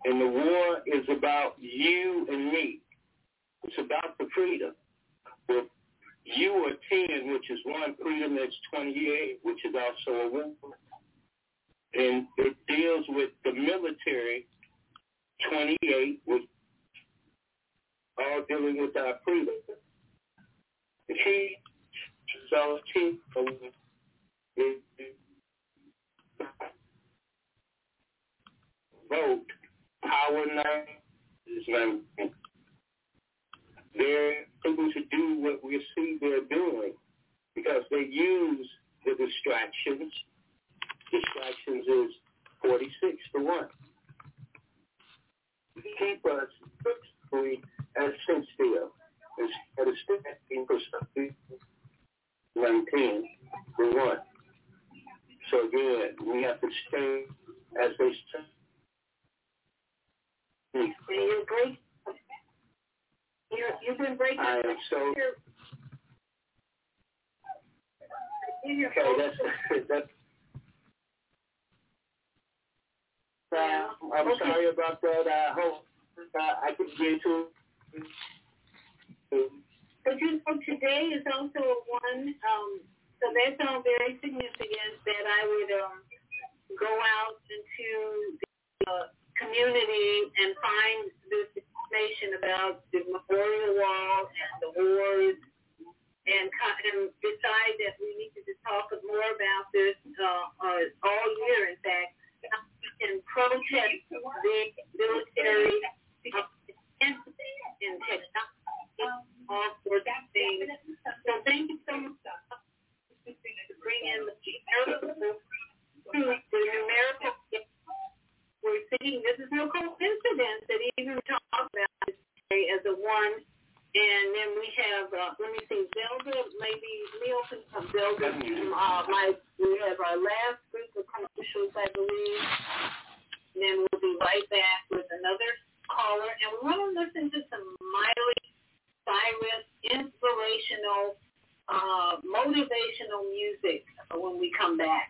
K: And the war is about you and me. It's about the freedom. Well, you 10, which is one. Freedom is 28, which is also a war. And it deals with the military, 28, which all dealing with our freedom. Key so is vote power now is not they're able to do what we see they're doing because they use the distractions. Distractions is 46 to 1. Keep us physically and sit still instead of standing for something 19 to 1. So again, we have to stay as they stay.
C: You break. You you've been breaking.
K: I am so.
C: Your,
K: Okay, that's [LAUGHS] that's. Uh, I'm sorry about that. I hope uh, I could get to.
C: But you know, today is also one. Um, so that's all very significant that I would um, go out into the uh, community and find this information about the memorial wall and the wars and, and decide that we need to talk more about this uh, uh, all year, in fact, and protest the military uh, and technology, all sorts of things. So thank you so much to bring in the numerical, the numerical. We're seeing this is no coincidence that even we talk about this as a one and then we have, uh, let me see, Zelda, maybe Neil can come Zelda. Uh, my, we have our last group of commercials, I believe. And then we'll be right back with another caller. And we want to listen to some Miley Cyrus inspirational, uh, motivational music when we come back.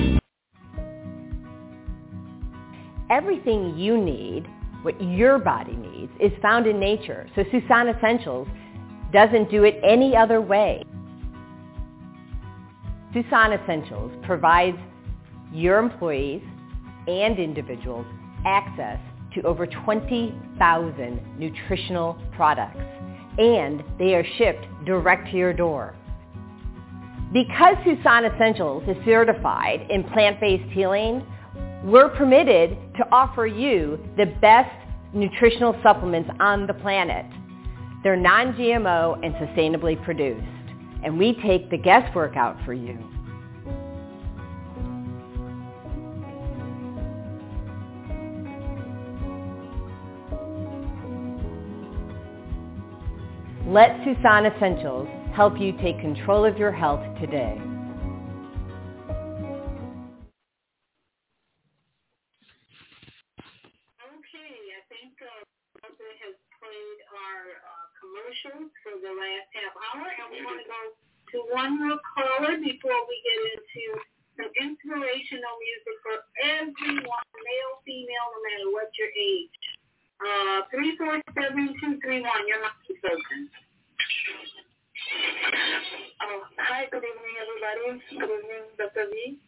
O: Everything you need, what your body needs, is found in nature. So Susan Essentials doesn't do it any other way. Susan Essentials provides your employees and individuals access to over 20,000 nutritional products, and they are shipped direct to your door. Because Susan Essentials is certified in plant-based healing, we're permitted to offer you the best nutritional supplements on the planet. They're non-GMO and sustainably produced, and we take the guesswork out for you. Let Susan Essentials help you take control of your health today.
C: The last half hour, and we want to go to one more caller before we get into some inspirational music for everyone, male, female, no matter what your age. Uh, three four seven two three one. Your mic is open.
P: Oh, hi, good evening, everybody. Good evening, Dr. V.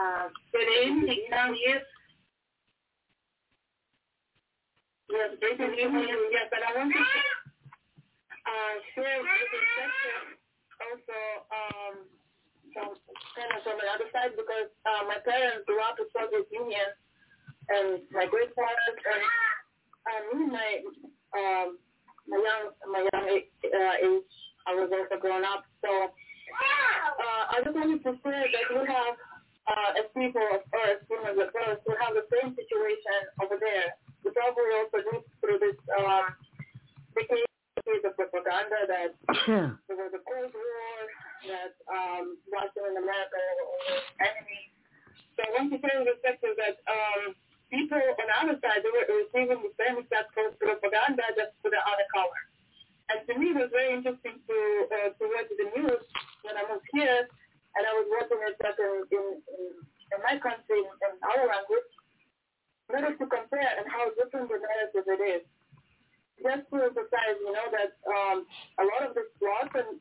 P: Uh,
C: good evening. Yes.
P: Yes, good evening. Yes, but I want to uh, with perspective also um, from kind of from another side because uh, my parents grew up in Soviet Union and my great parents and uh, me my um, my young my young uh, age I was also grown up so uh, I just wanted to say that we have uh, as people of Earth, humans of Earth, we have the same situation over there. We probably also lived through this uh, decade the propaganda that [COUGHS] there was a Cold War, that um, Russia and America were enemies. So want to say in perspective that um, people on the other side, they were receiving the same exact propaganda just with the other color. And to me, it was very interesting to uh, to watch the news when I moved here, and I was watching it in, in, in, in my country, in our language, in order to compare and how different the narrative it is just to emphasize, you know, that um, a lot of this plot and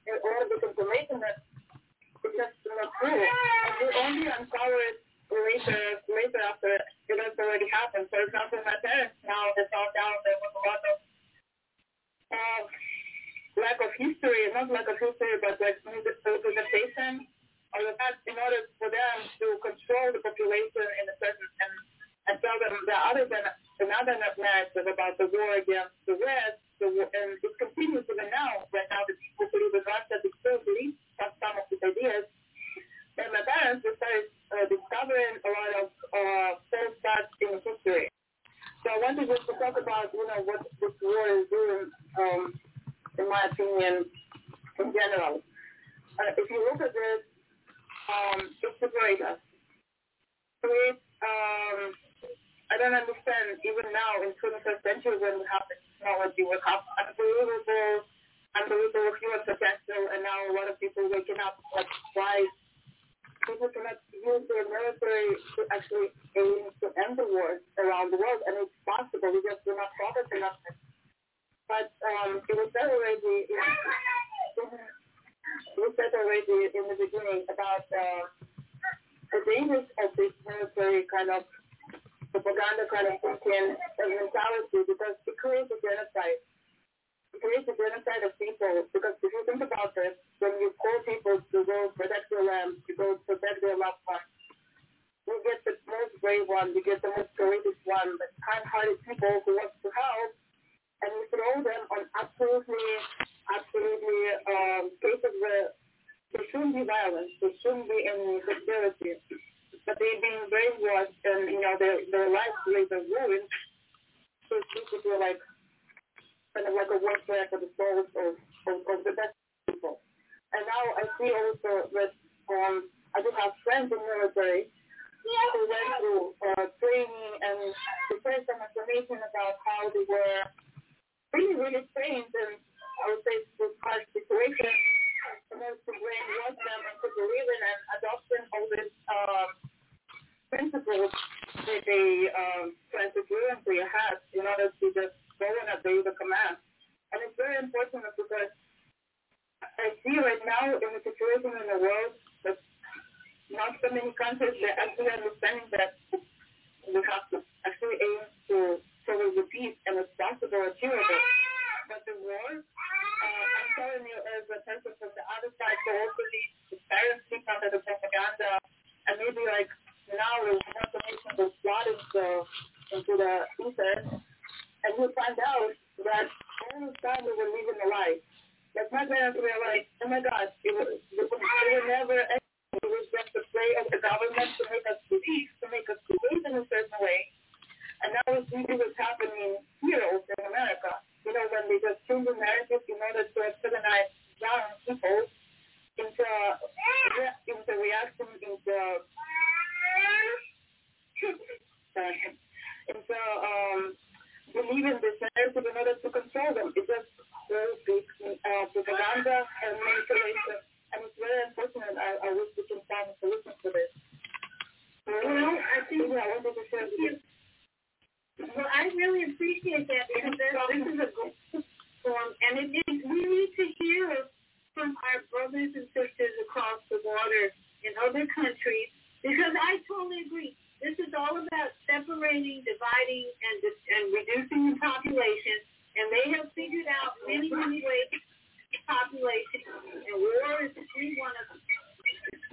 P: I really
C: appreciate that because this, is a good form, and it is, we need to hear from our brothers and sisters across the water in other countries because I totally agree. This is all about separating, dividing, and and reducing the population, and they have figured out many, many ways to population, and war is one of them.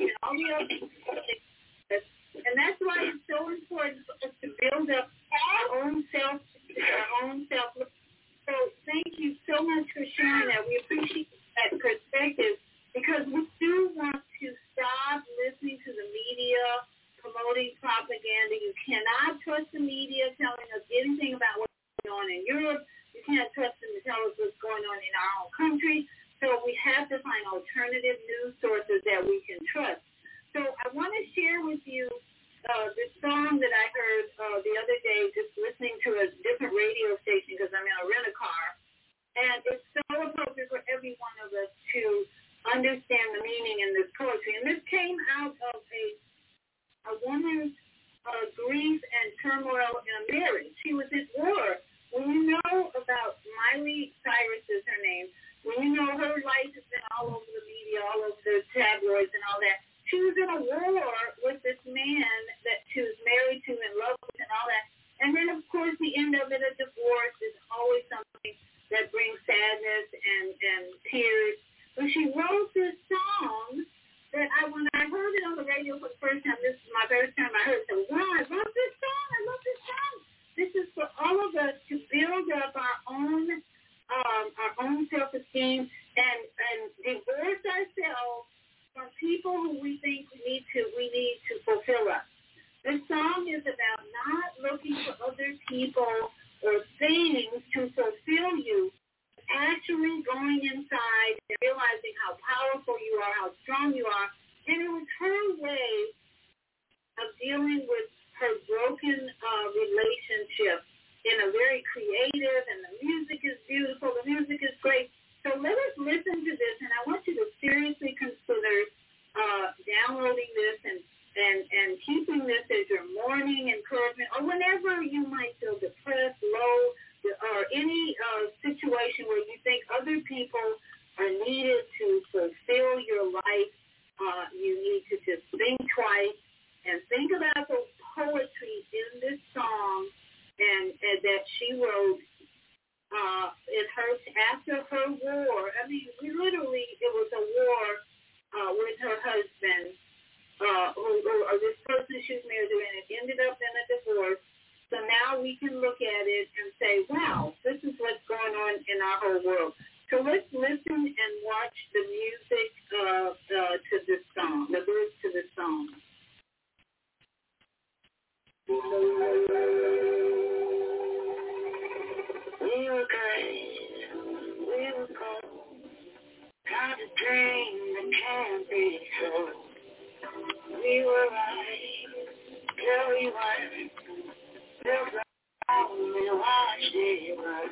C: And all the other and that's why it's so important for us to build up our own self, our own self. So thank you so much for sharing that. We appreciate that perspective because we do want to stop listening to the media promoting propaganda. You cannot trust the media telling us anything about what's going on in Europe. You can't trust them to tell us what's going on in our own country. So we have to find alternative news sources that we can trust. So I want to share with you uh, this song that I heard uh, the other day just listening to a different radio station because I'm in a rent-a-car. And it's so appropriate for every one of us to understand the meaning in this poetry. And this came out of a, a woman's uh, grief and turmoil in a marriage. She was at war. When you know about Miley Cyrus is her name, when you know her life has been all over the media, all over the tabloids and all that, she in a war with this man that she was married to and love with and all that. And then, of course, the end of it, a divorce is always something that brings sadness and, and tears. But she wrote this song that I, when I heard it on the radio for the first time, this is my first time I heard it, said, wow, I love this song. I love this song. This is for all of us to build up our own, um, our own self-esteem and, and divorce ourselves from people who we think we need to we need to fulfill us. This song is about not looking for other people or things to fulfill you, actually going inside and realizing how powerful you are, how strong you are. And it was her way of dealing with her broken uh, relationship in a very creative, and the music is beautiful, the music is great. So let us listen to this, and I want you to seriously consider uh, downloading this and and, and keeping this as your morning encouragement or whenever you might feel depressed, low, or any uh, situation where you think other people are needed to fulfill your life, uh, you need to just think twice and think about the poetry in this song and, and that she wrote uh, in her after her war. I mean, we literally, it was a war uh, with her husband uh, or, or, or this person she's married to, and it ended up in a divorce. So now we can look at it and say, wow, this is what's going on in our whole world. So let's listen and watch the music uh, uh, to this song, the words to this song.
B: We were great, we were got a dream that can't be. We were right watched it burn.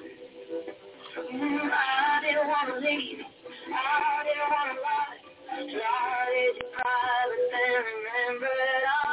B: I didn't want to leave. I didn't want to lie. Started to cry, but then remembered I,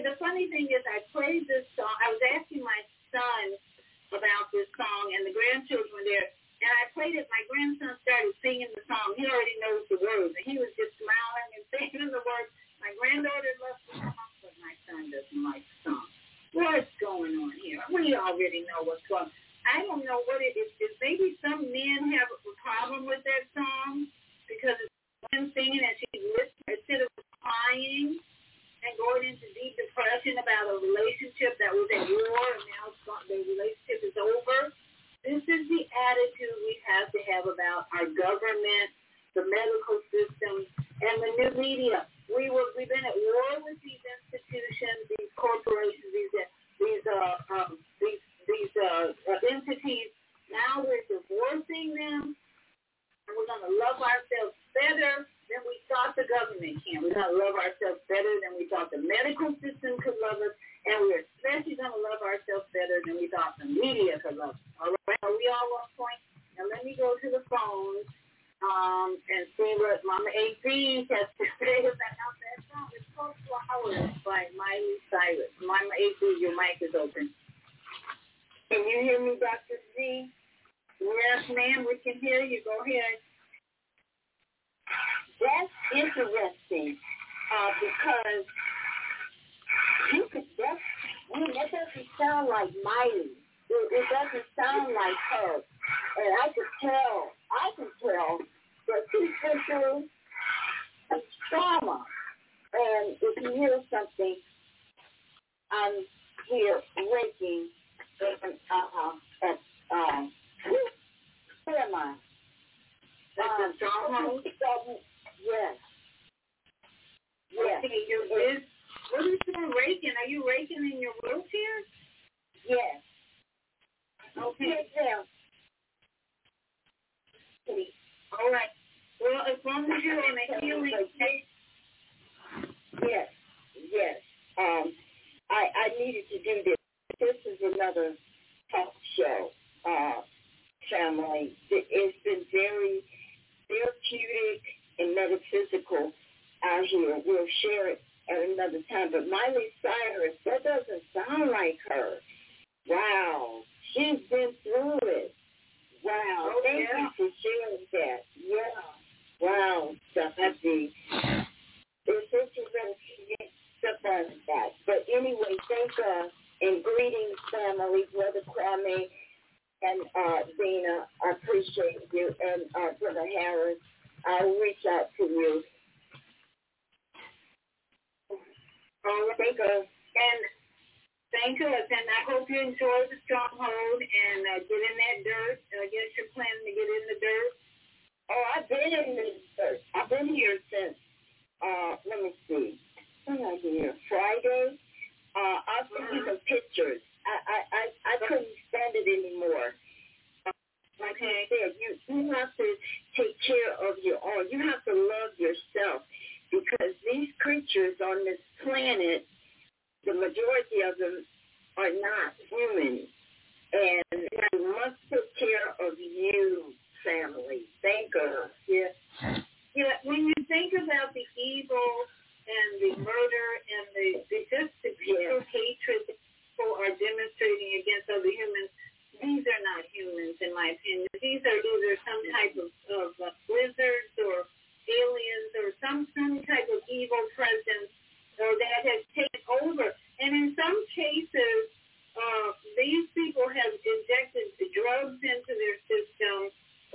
B: And, the
C: funny thing is, I played this song. I was asking my son about this song, and the grandchildren were there. And I played it. My grandson started singing the song. He already knows the words, and he was just smiling and [LAUGHS] singing the words. My granddaughter loves the song, but my son doesn't like the song. What's going on here? We already know what's going on. I don't know what it is. Is maybe some men have a problem with that song because it's him singing and she's listening instead of crying and going into deep depression about a relationship that was at war and now the relationship is over. This is the attitude we have to have about our government, the medical system, and the new media. We were we've been at war with these institutions, these corporations, these these uh um, these these uh, uh, entities. Now we're divorcing them, and we're going to love ourselves better than we thought the government can. We're going to love ourselves better than we thought the medical system could love us, and we're especially going to love ourselves better than we thought the media could love us. All right, are we all on point? Now let me go to the phones um, and see what Mama A.B. has to [LAUGHS] say about that song. It's called Flowers by Miley Cyrus. Mama A.B., your mic is open. Can you hear me, Dr. Z? Yes, ma'am, we can hear you. Go ahead.
B: That's interesting uh, because you could, that, mean, that doesn't sound like Miley. It, it doesn't sound like her. And I could tell, I can tell that she's been through some trauma. And if you hear something, I'm here raking and, uh, at, um, where am I?
C: That's the trauma?
B: Yes. Yes.
C: Okay, you're with, what is your raking? Are you raking in your wheelchair?
B: Yes.
C: Okay.
B: Yeah.
C: All right. Well, as long as you're on a healing
B: Yes, yes. Um, I I needed to do this. This is another talk show, uh, family. It, it's been very therapeutic and metaphysical out here. We'll share it at another time. But Miley Cyrus, that doesn't sound like her. Wow, she's been through it. Wow,
C: Oh,
B: thank
C: yeah.
B: you for sharing that. Yeah. Wow, Dr. D. It's interesting stuff on that. But anyway, thank uh and greetings family, Brother Kwame and uh Dana. I appreciate you and uh Brother Harris. I'll reach out to you. Thank you.
C: And thank us, and I hope you enjoy the stronghold and uh, get in that dirt. I guess you're planning to get in the dirt.
B: Oh, I've been in this church. I've been here since uh let me see. When I here? Friday. Uh I've seen some pictures. I, I, I, I couldn't stand it anymore. Like I said, you you have to take care of your own. You have to love yourself because these creatures on this planet, the majority of them are not human. And you must take care of you, family. Thank God.
C: Yeah. Yeah, when you think about the evil and the murder and the, the just the pure hatred that people are demonstrating against other humans, these are not humans, in my opinion. These are either some type of, of uh, lizards or aliens or some some type of evil presence or that has taken over. And in some cases, uh, these people have injected the drugs into their system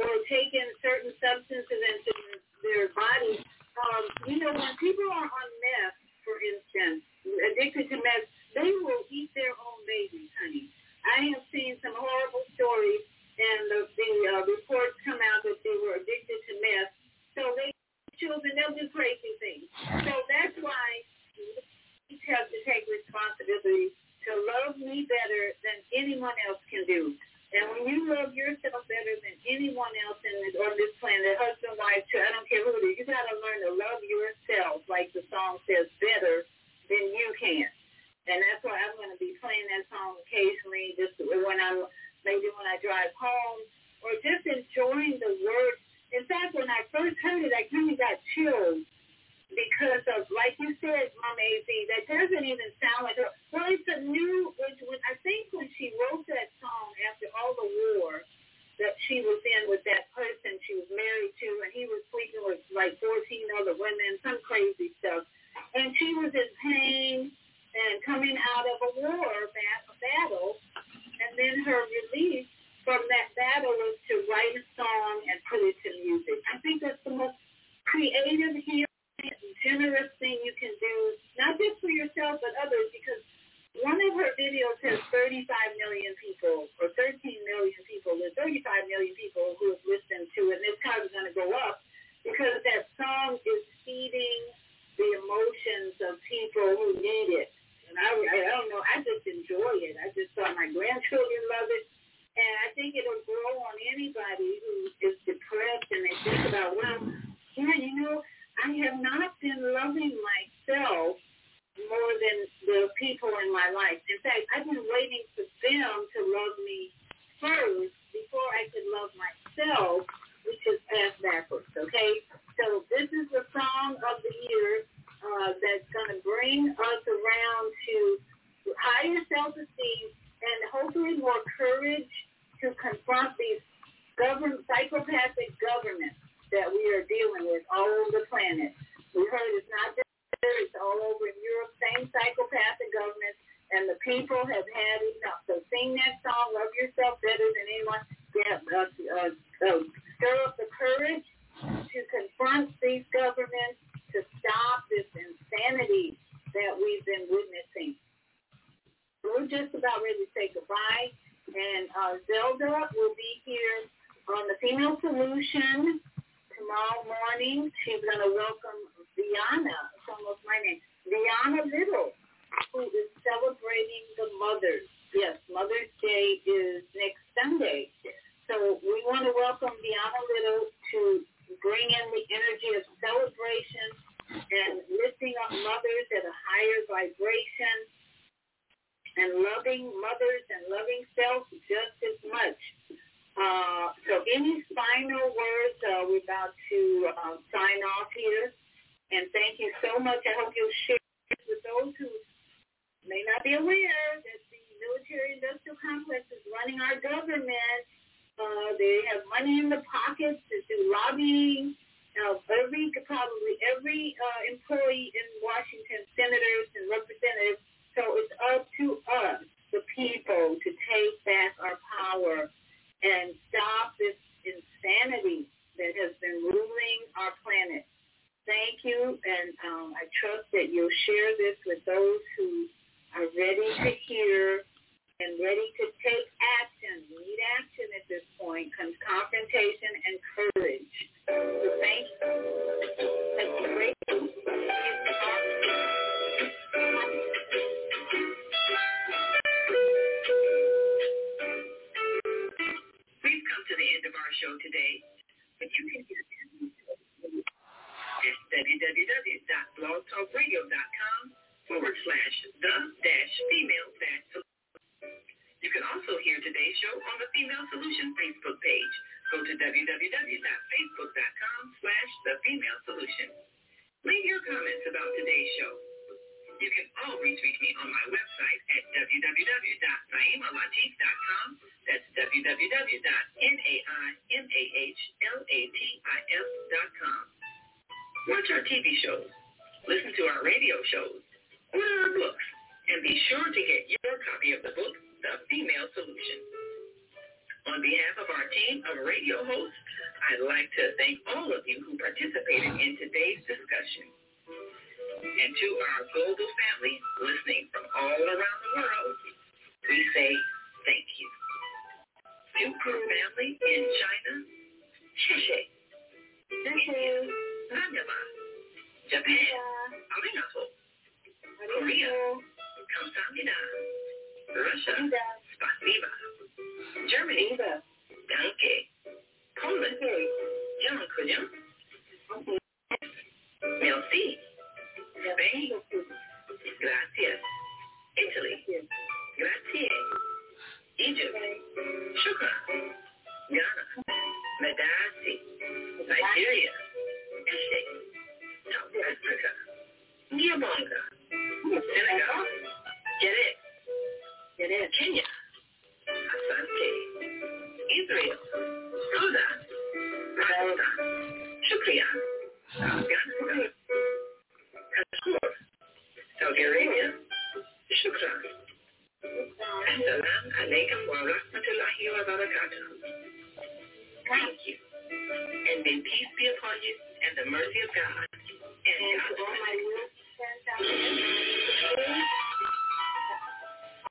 C: or taken certain substances into their, their body. Um, you know, when people are on meth, for instance, addicted to meth, they will eat their own babies, honey. I have seen some horrible stories, and the, the uh, reports come out that they were addicted to meth. So they children, they'll do crazy things. So that's why we have to take responsibility to love me better than anyone else can do. And when you love yourself better than anyone else in this, on this planet, husband, wife, child, I don't care who it is, you got to learn to love yourself, like the song says, better than you can. And that's why I'm going to be playing that song occasionally, just when I'm maybe when I drive home, or just enjoying the words. In fact, when I first heard it, I kind of got chills because of, like you said, Mom AZ, that doesn't even sound like her. Well, it's a new, which when, I think when she wrote that song after all the war that she was in with that person she was married to, and he was sleeping with like 14 other women, some crazy stuff. And she was in pain and coming out of a war, a battle, and then her release from that battle was to write a song and put it to music. I think that's the most creative, healing, generous thing you can do, not just for yourself but others, because one of her videos has 35 million people, or 13 million people. There's 35 million people who have listened to it, and card is going to go up because that song is feeding the emotions of people who need it. And I, I don't know, I just enjoy it. I just saw my [LAUGHS] grandchildren love it. And I think it'll grow on anybody who is depressed and they think about, well, yeah, you know, I have not been loving myself more than the people in my life. In fact, I've been waiting for them to love me first before I could love myself, which is past backwards, okay? So this is the song of the year uh, that's going to bring us around to higher self-esteem and hopefully more courage to confront these govern psychopathic governments that we are dealing with all over the planet. We heard it's not just there, it's all over in Europe, same psychopathic governments, and the people have had enough. So sing that song, Love Yourself Better Than Anyone. Yeah, uh, uh, uh, stir up the courage to confront these governments, to stop this insanity that we've been witnessing. We're just about ready to say goodbye. And uh, Zelda will be here on the Female Solution tomorrow morning. She's going to welcome Viana, it's almost my name, Viana Little, who is celebrating the mothers. Yes, Mother's Day is next Sunday. So we want to welcome Viana Little to bring in the energy of celebration and lifting up mothers at a higher vibration and loving mothers and loving self just as much. Uh, so any final words? Uh, we're about to uh, sign off here. And thank you so much. I hope you'll share with those who may not be aware that the military-industrial complex is running our government. Uh, they have money in the pockets to do lobbying. Now, every probably every uh, employee in Washington, senators and representatives. So it's up to us, the people, to take back our power and stop this insanity that has been ruling our planet. Thank you, and um, I trust that you'll share this with those who are ready to hear and ready to take action. We need action at this point, comes confrontation and courage. So thank you. That's great.
A: We've come to the end of our show today, but you can hear at www.blogtalkradio.com forward slash the dash female dash You can also hear today's show on the Female Solution Facebook page. Go to www.facebook.com slash the female solution. Leave your comments about today's show. You can always reach me on my website at www.naimalatif.com. That's www.naimalatif.com. Watch our TV shows, listen to our radio shows, order our books, and be sure to get your copy of the book, The Female Solution. On behalf of our team of radio hosts, I'd like to thank all of you who participated in today's discussion. And to our global family listening from all around the world, we say thank you. To our family in China, Sheshe. Thank you. Annyeonghaseyo. Japan, arigato. Korea. Russia, spasiba. Germany, danke. Poland. Dziękuję. Merci. Spain. Gracias. Italy. Grazie. Egypt. Shukran. Ghana. Medasi. Nigeria. Eshe. South Africa. Nyabonga. Senegal. Jerez. Kenya. Asante. Israel. Sudan. Pakistan. Shukriya. Afghanistan. Kashmir. Saudi Arabia. Shukran. Assalamu alaikum wa rahmatullahi wa barakatuh. Thank you. And may peace be upon you and the mercy of God. And God bless you.